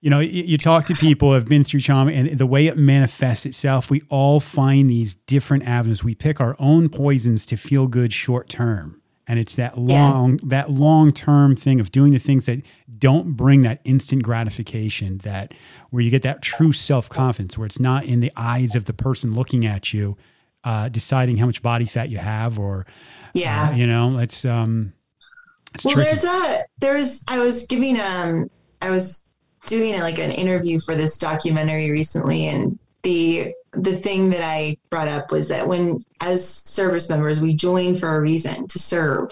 you know, you, you talk to people who have been through trauma and the way it manifests itself, we all find these different avenues. We pick our own poisons to feel good short term. And it's that long, yeah. that long term thing of doing the things that don't bring that instant gratification, that where you get that true self confidence, where it's not in the eyes of the person looking at you, uh, deciding how much body fat you have, or yeah, uh, you know, it's um, it's well, tricky. there's a there's I was giving um I was doing like an interview for this documentary recently and the the thing that I brought up was that when as service members we join for a reason to serve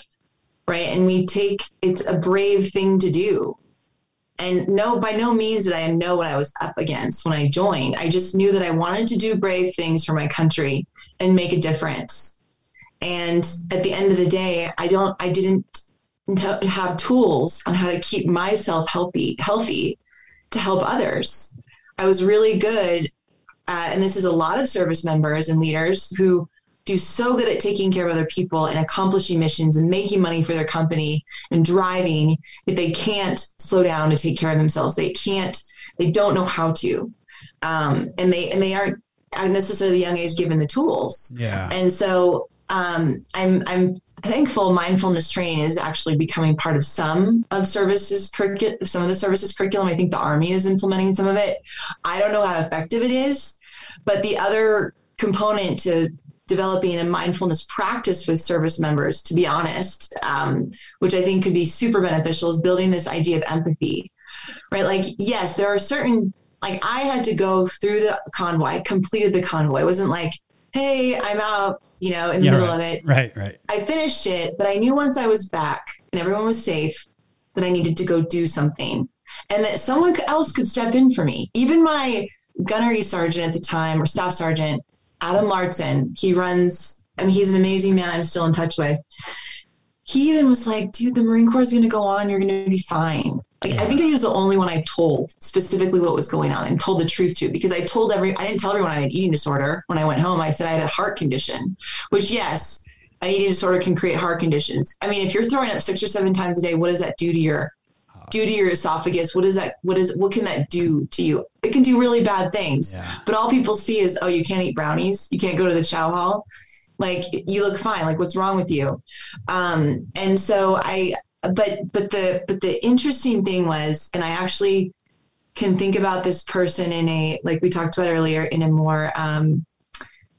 right and we take it's a brave thing to do And no, by no means did I know what I was up against when I joined. I just knew that I wanted to do brave things for my country and make a difference. And at the end of the day, I don't, I didn't have tools on how to keep myself healthy, healthy to help others. I was really good at, and this is a lot of service members and leaders who do so good at taking care of other people and accomplishing missions and making money for their company and driving that they can't slow down to take care of themselves. They can't, they don't know how to. Um, and they, and they aren't at necessarily young age given the tools. Yeah. And so um, I'm, I'm thankful mindfulness training is actually becoming part of some of services curriculum, some of the services curriculum. I think the Army is implementing some of it. I don't know how effective it is, but the other component to developing a mindfulness practice with service members, to be honest, um, which I think could be super beneficial, is building this idea of empathy, right? Like, yes, there are certain, like, I had to go through the convoy, completed the convoy. It wasn't like, hey, I'm out, you know, in the Yeah, middle right. of it. Right, right. I finished it, but I knew once I was back and everyone was safe that I needed to go do something and that someone else could step in for me. Even my gunnery sergeant at the time or staff sergeant, Adam Larson, he runs, I mean, he's an amazing man I'm still in touch with. He even was like, dude, the Marine Corps is going to go on. You're going to be fine. Like, I think he was the only one I told specifically what was going on and told the truth to because I told every, I didn't tell everyone I had an eating disorder when I went home. I said I had a heart condition, which, yes, an eating disorder can create heart conditions. I mean, if you're throwing up six or seven times a day, what does that do to your do to your esophagus? What is that? What is what can that do to you? It can do really bad things. Yeah. But all people see is, oh, you can't eat brownies, you can't go to the chow hall, like you look fine. Like what's wrong with you? Um, and so I, but but the but the interesting thing was, and I actually can think about this person in a like we talked about earlier in a more um,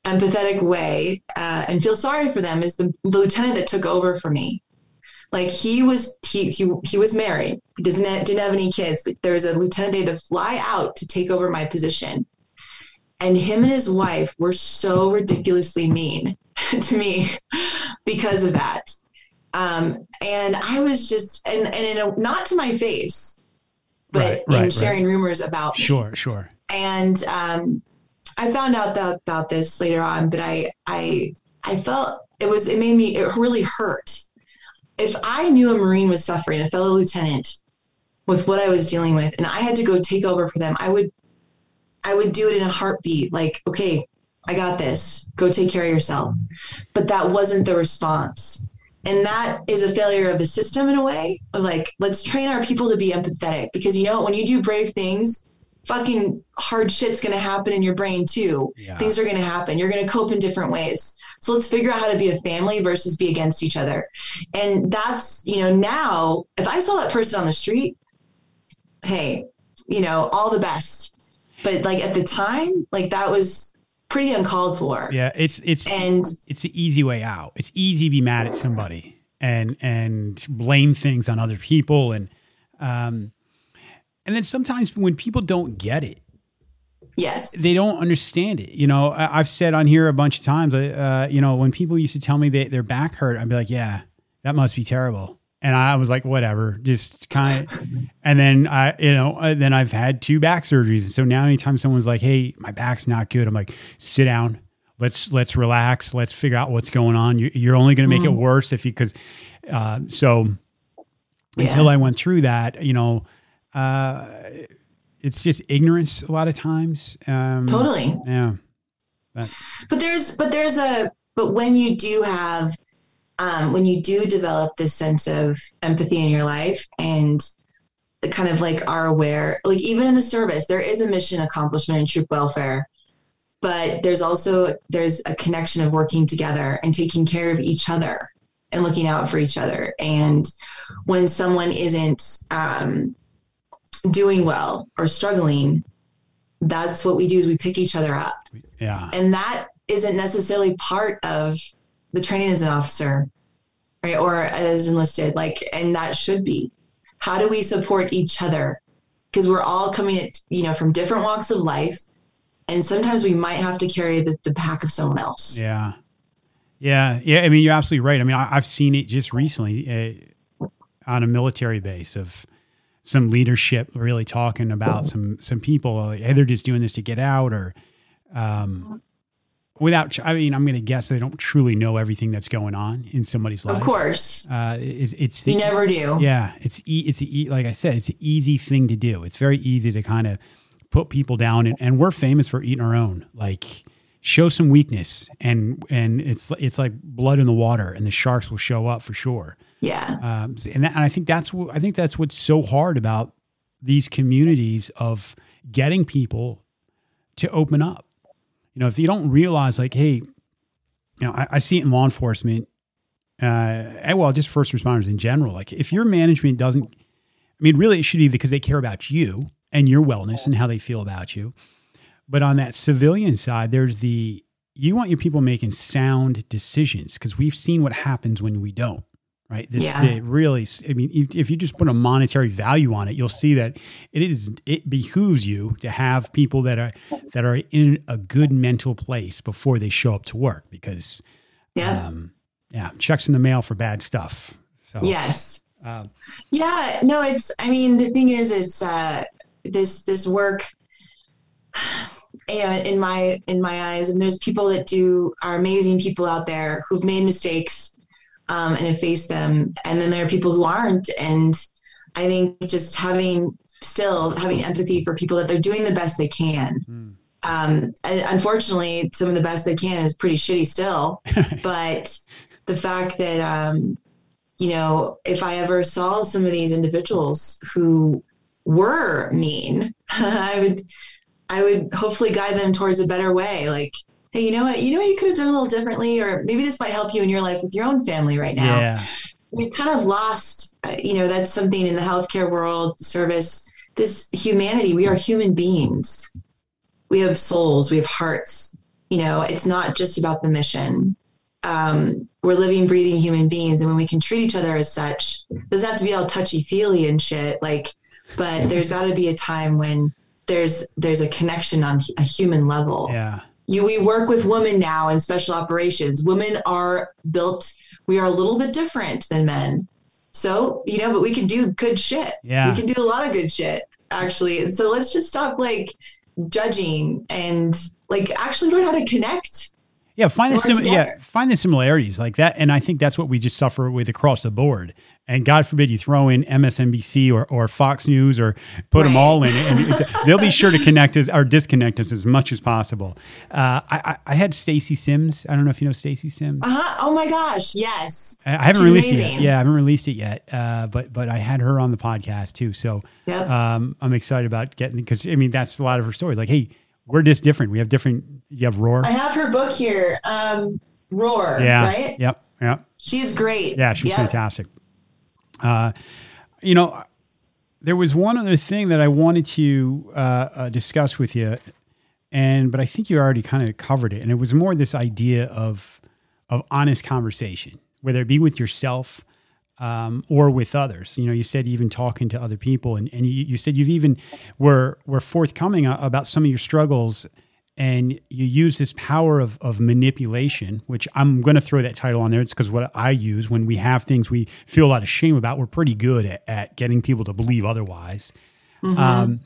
empathetic way uh, and feel sorry for them is the lieutenant that took over for me like he was he he, he was married he doesn't didn't have any kids but there was a lieutenant they had to fly out to take over my position and him and his wife were so ridiculously mean to me because of that um, and i was just and and in a, not to my face but Right, in right, right. sharing rumors about me Sure, sure. and um, I found out that, about this later on, but I I I felt it was it made me it really hurt. If I knew a Marine was suffering, a fellow lieutenant, with what I was dealing with, and I had to go take over for them, I would I would do it in a heartbeat. Like, okay, I got this. Go take care of yourself. But that wasn't the response. And that is a failure of the system in a way. Of like, let's train our people to be empathetic because you know when you do brave things, fucking hard shit's gonna happen in your brain too. Yeah. Things are gonna happen. You're gonna cope in different ways. So let's figure out how to be a family versus be against each other. And that's, you know, now if I saw that person on the street, hey, you know, all the best. But like at the time, like that was pretty uncalled for. Yeah, it's it's And it's the easy way out. It's easy to be mad at somebody and and blame things on other people and um and then sometimes when people don't get it, yes. they don't understand it. You know, I, I've said on here a bunch of times, uh, you know, when people used to tell me they, their back hurt, I'd be like, yeah, that must be terrible. And I was like, whatever, just kind of. And then I, you know, uh, then I've had two back surgeries, and so now anytime someone's like, "Hey, my back's not good," I'm like, "Sit down, let's let's relax, let's figure out what's going on. You, you're only going to make it worse if you because." Uh, so until I went through that, you know, uh, it's just ignorance a lot of times. Um, Totally. Yeah. but there's but there's a but when you do have um, when you do develop this sense of empathy in your life and the kind of like are aware like even in the service there is a mission accomplishment and troop welfare but there's also there's a connection of working together and taking care of each other and looking out for each other and when someone isn't um, doing well or struggling that's what we do is we pick each other up Yeah. and that isn't necessarily part of the training as an officer right or as enlisted like and that should be how do we support each other because we're all coming at you know from different walks of life and sometimes we might have to carry the, the pack of someone else Yeah. Yeah. Yeah. I mean, you're absolutely right. I mean, I, I've seen it just recently uh, on a military base of some leadership really talking about some some people hey, they're just doing this to get out or um, without i mean i'm going to guess they don't truly know everything that's going on in somebody's life Of course. uh, it's, it's the, You never do. yeah it's e- it's e- like i said it's an easy thing to do it's very easy to kind of put people down and, and we're famous for eating our own like show some weakness and and it's it's like blood in the water and the sharks will show up for sure Yeah. um, and, that, and I think that's what I think that's what's so hard about these communities of getting people to open up. You know, if you don't realize, like, hey, you know, I, I see it in law enforcement, uh, and well, just first responders in general. Like, if your management doesn't, I mean, really, it should be because they care about you and your wellness and how they feel about you. But on that civilian side, there's the you want your people making sound decisions because we've seen what happens when we don't right? This Yeah. really, I mean, if, if you just put a monetary value on it, you'll see that it is it behooves you to have people that are that are in a good mental place before they show up to work because, Yeah. um, yeah, checks in the mail for bad stuff. So yes. uh, Yeah, no, it's I mean the thing is it's uh this this work you know in my in my eyes and there's people that do are amazing people out there who've made mistakes um, and faced them and then there are people who aren't and I think just having still having empathy for people that they're doing the best they can mm, um, and unfortunately, some of the best they can is pretty shitty still. but the fact that, um, you know, if I ever saw some of these individuals who were mean, I would, I would hopefully guide them towards a better way. Like, hey, you know what? You know what you could have done a little differently, or maybe this might help you in your life with your own family right now. Yeah, we've kind of lost uh, you know that's something in the healthcare world service this humanity. We are human beings. We have souls. We have hearts. You know it's not just about the mission. Um, we're living breathing human beings. And when we can treat each other as such it doesn't have to be all touchy feely and shit like but there's got to be a time when there's there's a connection on a human level. Yeah, you we work with women now in special operations women are built we are a little bit different than men so you know but we can do good shit Yeah. we can do a lot of good shit actually and so let's just stop like judging and like actually learn how to connect yeah. Find the sim- yeah, find the similarities like that, and I think that's what we just suffer with across the board. And God forbid you throw in MSNBC or, or Fox News or put them all in, and it- they'll be sure to connect us or disconnect us as much as possible. Uh, I, I, I had Stacy Sims. I don't know if you know Stacy Sims. uh-huh oh my gosh yes I I haven't She's released it yet. Yeah, I haven't released it yet. Uh, but but I had her on the podcast too. So Yep. um, I'm excited about getting because I mean that's a lot of her story. Like, hey, we're just different. We have different. You have Roar. i have her book here um roar yeah. right Yep. Yep. she's great Yeah, she's Yep. fantastic. Uh, you know, there was one other thing that I wanted to uh, uh, discuss with you, and but I think you already kind of covered it, and it was more this idea of of honest conversation, whether it be with yourself um, or with others. You know, you said even talking to other people, and, and you, you said you've even were were forthcoming about some of your struggles, and you use this power of of manipulation, which I'm going to throw that title on there. It's because what I use when we have things we feel a lot of shame about, we're pretty good at, at getting people to believe otherwise. Um,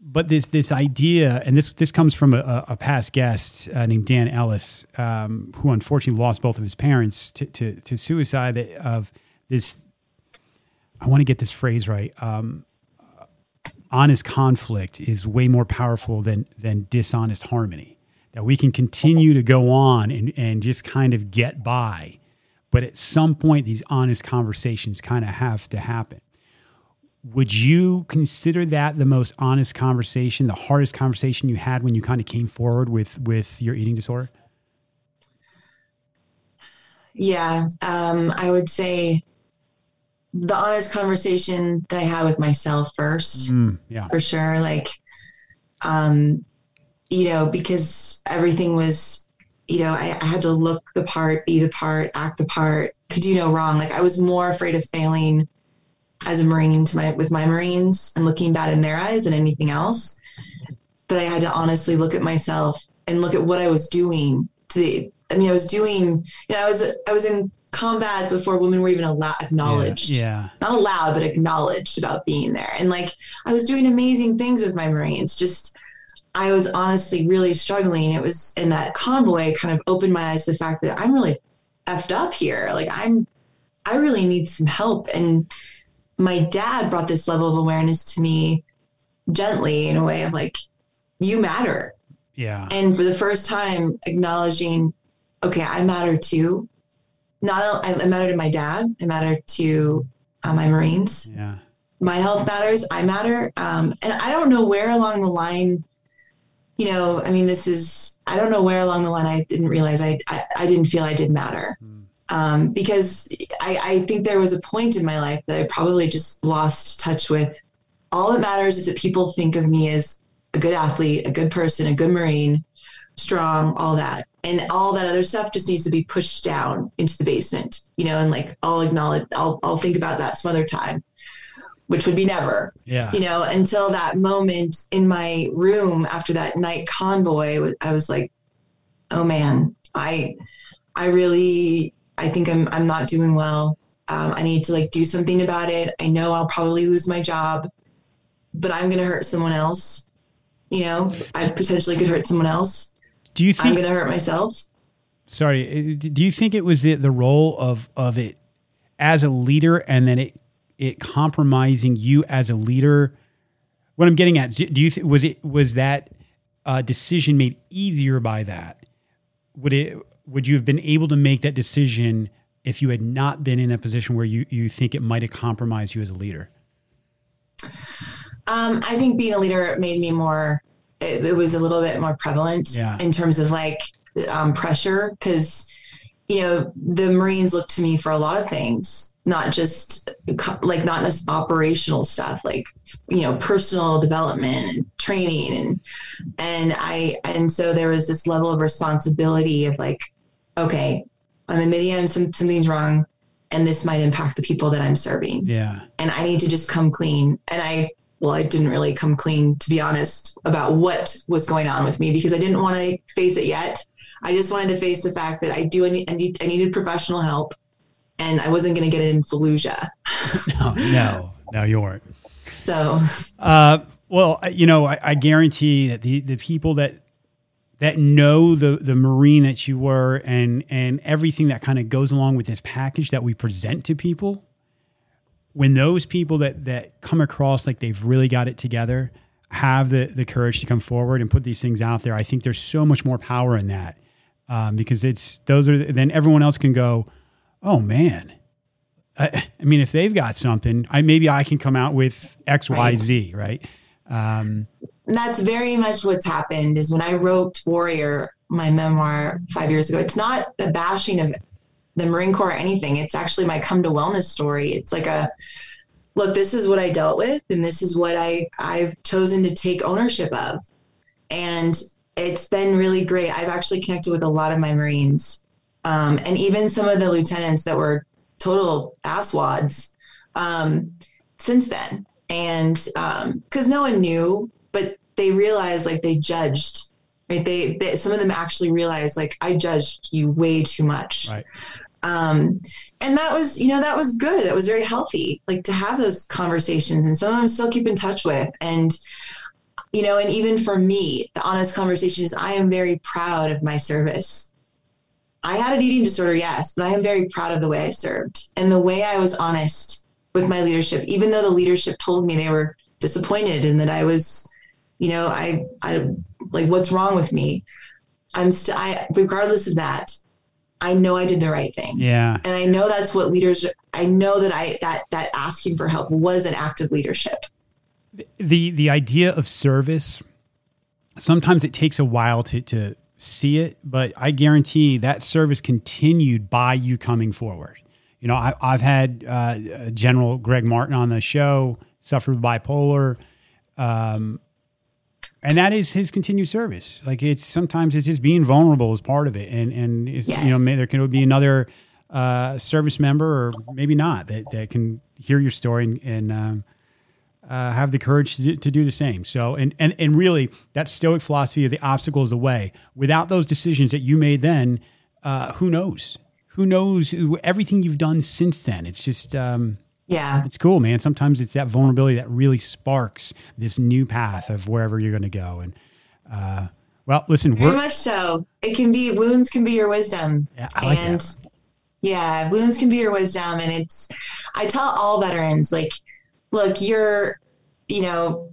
but this this idea, and this this comes from a, a past guest uh, named Dan Ellis, um, who unfortunately lost both of his parents to to, to suicide. Of this, I want to get this phrase right. Um, honest conflict is way more powerful than than dishonest harmony. That we can continue to go on and and just kind of get by, but at some point these honest conversations kind of have to happen would you consider that the most honest conversation the hardest conversation you had when you kind of came forward with with your eating disorder Yeah, um, I would say the honest conversation that I had with myself first, Mm, yeah for sure. Like, um, you know, because everything was, you know, I, I had to look the part, be the part, act the part, could do no wrong. Like, I was more afraid of failing as a Marine to my with my Marines and looking bad in their eyes than anything else. But I had to honestly look at myself and look at what I was doing to the I mean, I was doing, you know, I was, I was in combat before women were even allowed acknowledged. Yeah, yeah. Not allowed, but acknowledged about being there. And like I was doing amazing things with my Marines. Just I was honestly really struggling. It was in that convoy kind of opened my eyes to the fact that I'm really effed up here. Like I'm I really need some help. And my dad brought this level of awareness to me gently in a way of like, you matter. Yeah. And for the first time, acknowledging, okay, I matter too. Not I matter to my dad. I matter to uh, my Marines. Yeah. My health matters. I matter. Um, and I don't know where along the line, you know, I mean, this is, I don't know where along the line I didn't realize I, I, I didn't feel I did matter. Mm. Um, because I, I think there was a point in my life that I probably just lost touch with. All that matters is that people think of me as a good athlete, a good person, a good Marine, strong, all that. And all that other stuff just needs to be pushed down into the basement, you know, and like I'll acknowledge, I'll, I'll think about that some other time, which would be never, yeah. you know, until that moment in my room after that night convoy, I was like, oh man, I, I really, I think I'm, I'm not doing well. Um, I need to like do something about it. I know I'll probably lose my job, but I'm going to hurt someone else you know, I potentially could hurt someone else. Do you think I'm going to hurt myself? Sorry, uh, do you think it was the, the role of of it as a leader, and then it it compromising you as a leader? What I'm getting at, do you think was it was that uh, decision made easier by that? Would it would you have been able to make that decision if you had not been in that position where you you think it might have compromised you as a leader? Um, I think being a leader made me more. It, it was a little bit more prevalent yeah. in terms of like um, pressure because you know the Marines look to me for a lot of things, not just like not just operational stuff, like you know personal development and training and and I and so there was this level of responsibility of like, okay, I'm admitting I'm some, something's wrong and this might impact the people that I'm serving. Yeah. And I need to just come clean. And I well, I didn't really come clean, to be honest, about what was going on with me because I didn't want to face it yet. I just wanted to face the fact that I do I, need, I needed professional help, and I wasn't going to get it in Fallujah. no, no, no, you weren't. So, uh, well, you know, I, I guarantee that the the people that that know the the marine that you were and and everything that kind of goes along with this package that we present to people when those people that that come across like they've really got it together have the the courage to come forward and put these things out there, I think there's so much more power in that um, because it's those are then everyone else can go, oh man. I, I mean, if they've got something, I maybe I can come out with X, Y, Z, right? Um, that's very much what's happened. Is when I wrote Warrior, my memoir five years ago. It's not a bashing of the Marine Corps or anything. It's actually my come to wellness story. It's like a look, this is what I dealt with and this is what I I've chosen to take ownership of. And it's been really great. I've actually connected with a lot of my Marines. Um, and even some of the lieutenants that were total asswads um, since then. And because um, no one knew, but they realized like they judged right they, they, some of them actually realized like i judged you way too much right um, and that was, you know, that was good. That was very healthy, like to have those conversations. And some of them still keep in touch with. And, you know, and even for me, the honest conversations, I am very proud of my service. I had an eating disorder, yes, but I am very proud of the way I served and the way I was honest with my leadership, even though the leadership told me they were disappointed and that I was, you know, I, I like, what's wrong with me? I'm still, I, regardless of that, I know I did the right thing. Yeah. And I know that's what leaders I know that I that that asking for help was an act of leadership. The the idea of service sometimes it takes a while to to see it, but I guarantee that service continued by you coming forward. You know, I, have had uh, General Greg Martin on the show, suffered bipolar. Um, and that is his continued service. Like it's sometimes it's just being vulnerable as part of it, and and yes. you know there can be another uh, service member or maybe not that that can hear your story and, and um, uh, have the courage to do, to do the same. So and and and really that stoic philosophy of the obstacle is the way. Without those decisions that you made then, uh, who knows? who knows everything you've done since then. It's just, um, yeah, it's cool, man. Sometimes it's that vulnerability that really sparks this new path of wherever you're going to go. And, uh, well, listen, very much so. It can be wounds can be your wisdom. Yeah, I like and that. yeah, wounds can be your wisdom. And it's, I tell all veterans, like, look, you're, you know,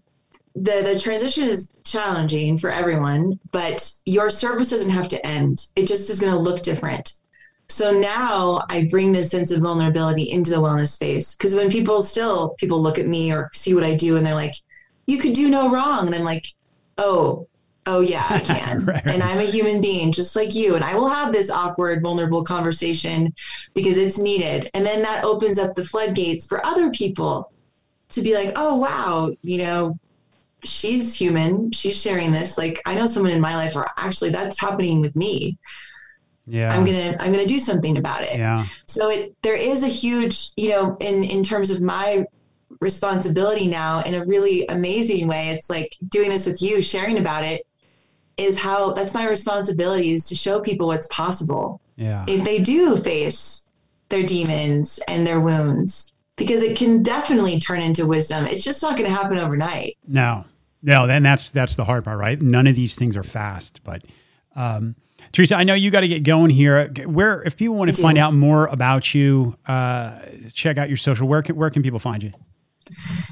the the transition is challenging for everyone, but your service doesn't have to end. It just is going to look different. So now I bring this sense of vulnerability into the wellness space because when people still people look at me or see what I do and they're like, "You could do no wrong," and I'm like, "Oh, oh yeah, I can," right, right. and I'm a human being just like you, and I will have this awkward, vulnerable conversation because it's needed, and then that opens up the floodgates for other people to be like, "Oh wow, you know, she's human. She's sharing this. Like I know someone in my life or actually that's happening with me. Yeah. I'm going to I'm to do something about it. Yeah. So it there is a huge, you know, in in terms of my responsibility now in a really amazing way. It's like doing this with you, sharing about it is how that's my responsibility is to show people what's possible. Yeah. If they do face their demons and their wounds because it can definitely turn into wisdom. It's just not going to happen overnight. No, no, then that's that's the hard part, right? None of these things are fast. But um, Theresa, I know you got to get going here. Where, if people want to find out more about you, uh, check out your social. Where can where can people find you?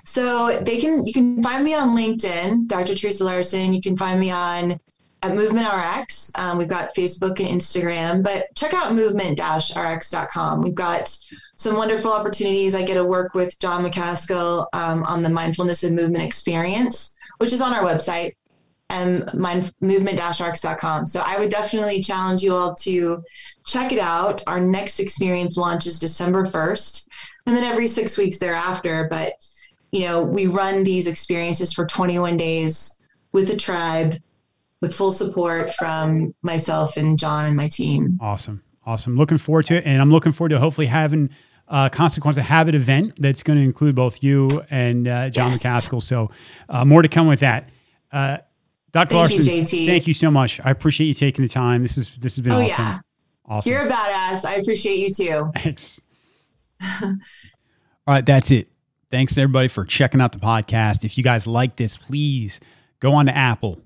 So they can you can find me on LinkedIn, Dr. Theresa Larson. You can find me on at Movement RX. Um, we've got Facebook and Instagram, but check out movement-rx.com. We've got some wonderful opportunities. I get to work with John Macaskill um, on the mindfulness and movement experience which is on our website, um, movement-rx.com. So I would definitely challenge you all to check it out. Our next experience launches December 1st, and then every six weeks thereafter. But, you know, we run these experiences for 21 days with the tribe with full support from myself and John and my team. Awesome. Awesome. Looking forward to it. And I'm looking forward to hopefully having – uh, Consequence of Habit event that's going to include both you and uh, John yes. Macaskill. So uh, more to come with that. Dr. Thank Larson, you, thank you so much. I appreciate you taking the time. This is this has been oh, awesome. Yeah. Awesome. You're a badass. I appreciate you too. Thanks. All right, that's it. Thanks everybody for checking out the podcast. If you guys like this, please go on to Apple.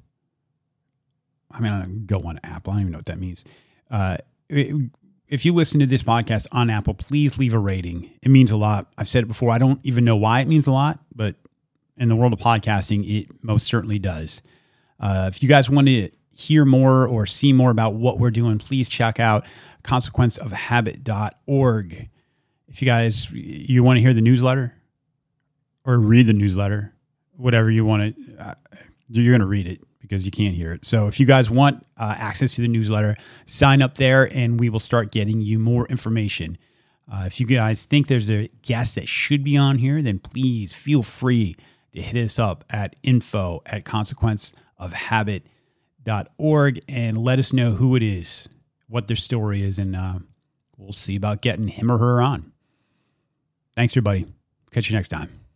I mean, go on to Apple. I don't even know what that means. Uh, it, if you listen to this podcast on Apple, please leave a rating. It means a lot. I've said it before. I don't even know why it means a lot, but in the world of podcasting, it most certainly does. Uh, if you guys want to hear more or see more about what we're doing, please check out consequenceofhabit.org. If you guys you want to hear the newsletter or read the newsletter, whatever you want to, uh, you're going to read it because you can't hear it. So if you guys want uh, access to the newsletter, sign up there and we will start getting you more information. Uh, if you guys think there's a guest that should be on here, then please feel free to hit us up at info at consequenceofhabit.org and let us know who it is, what their story is, and uh, we'll see about getting him or her on. Thanks, everybody. Catch you next time.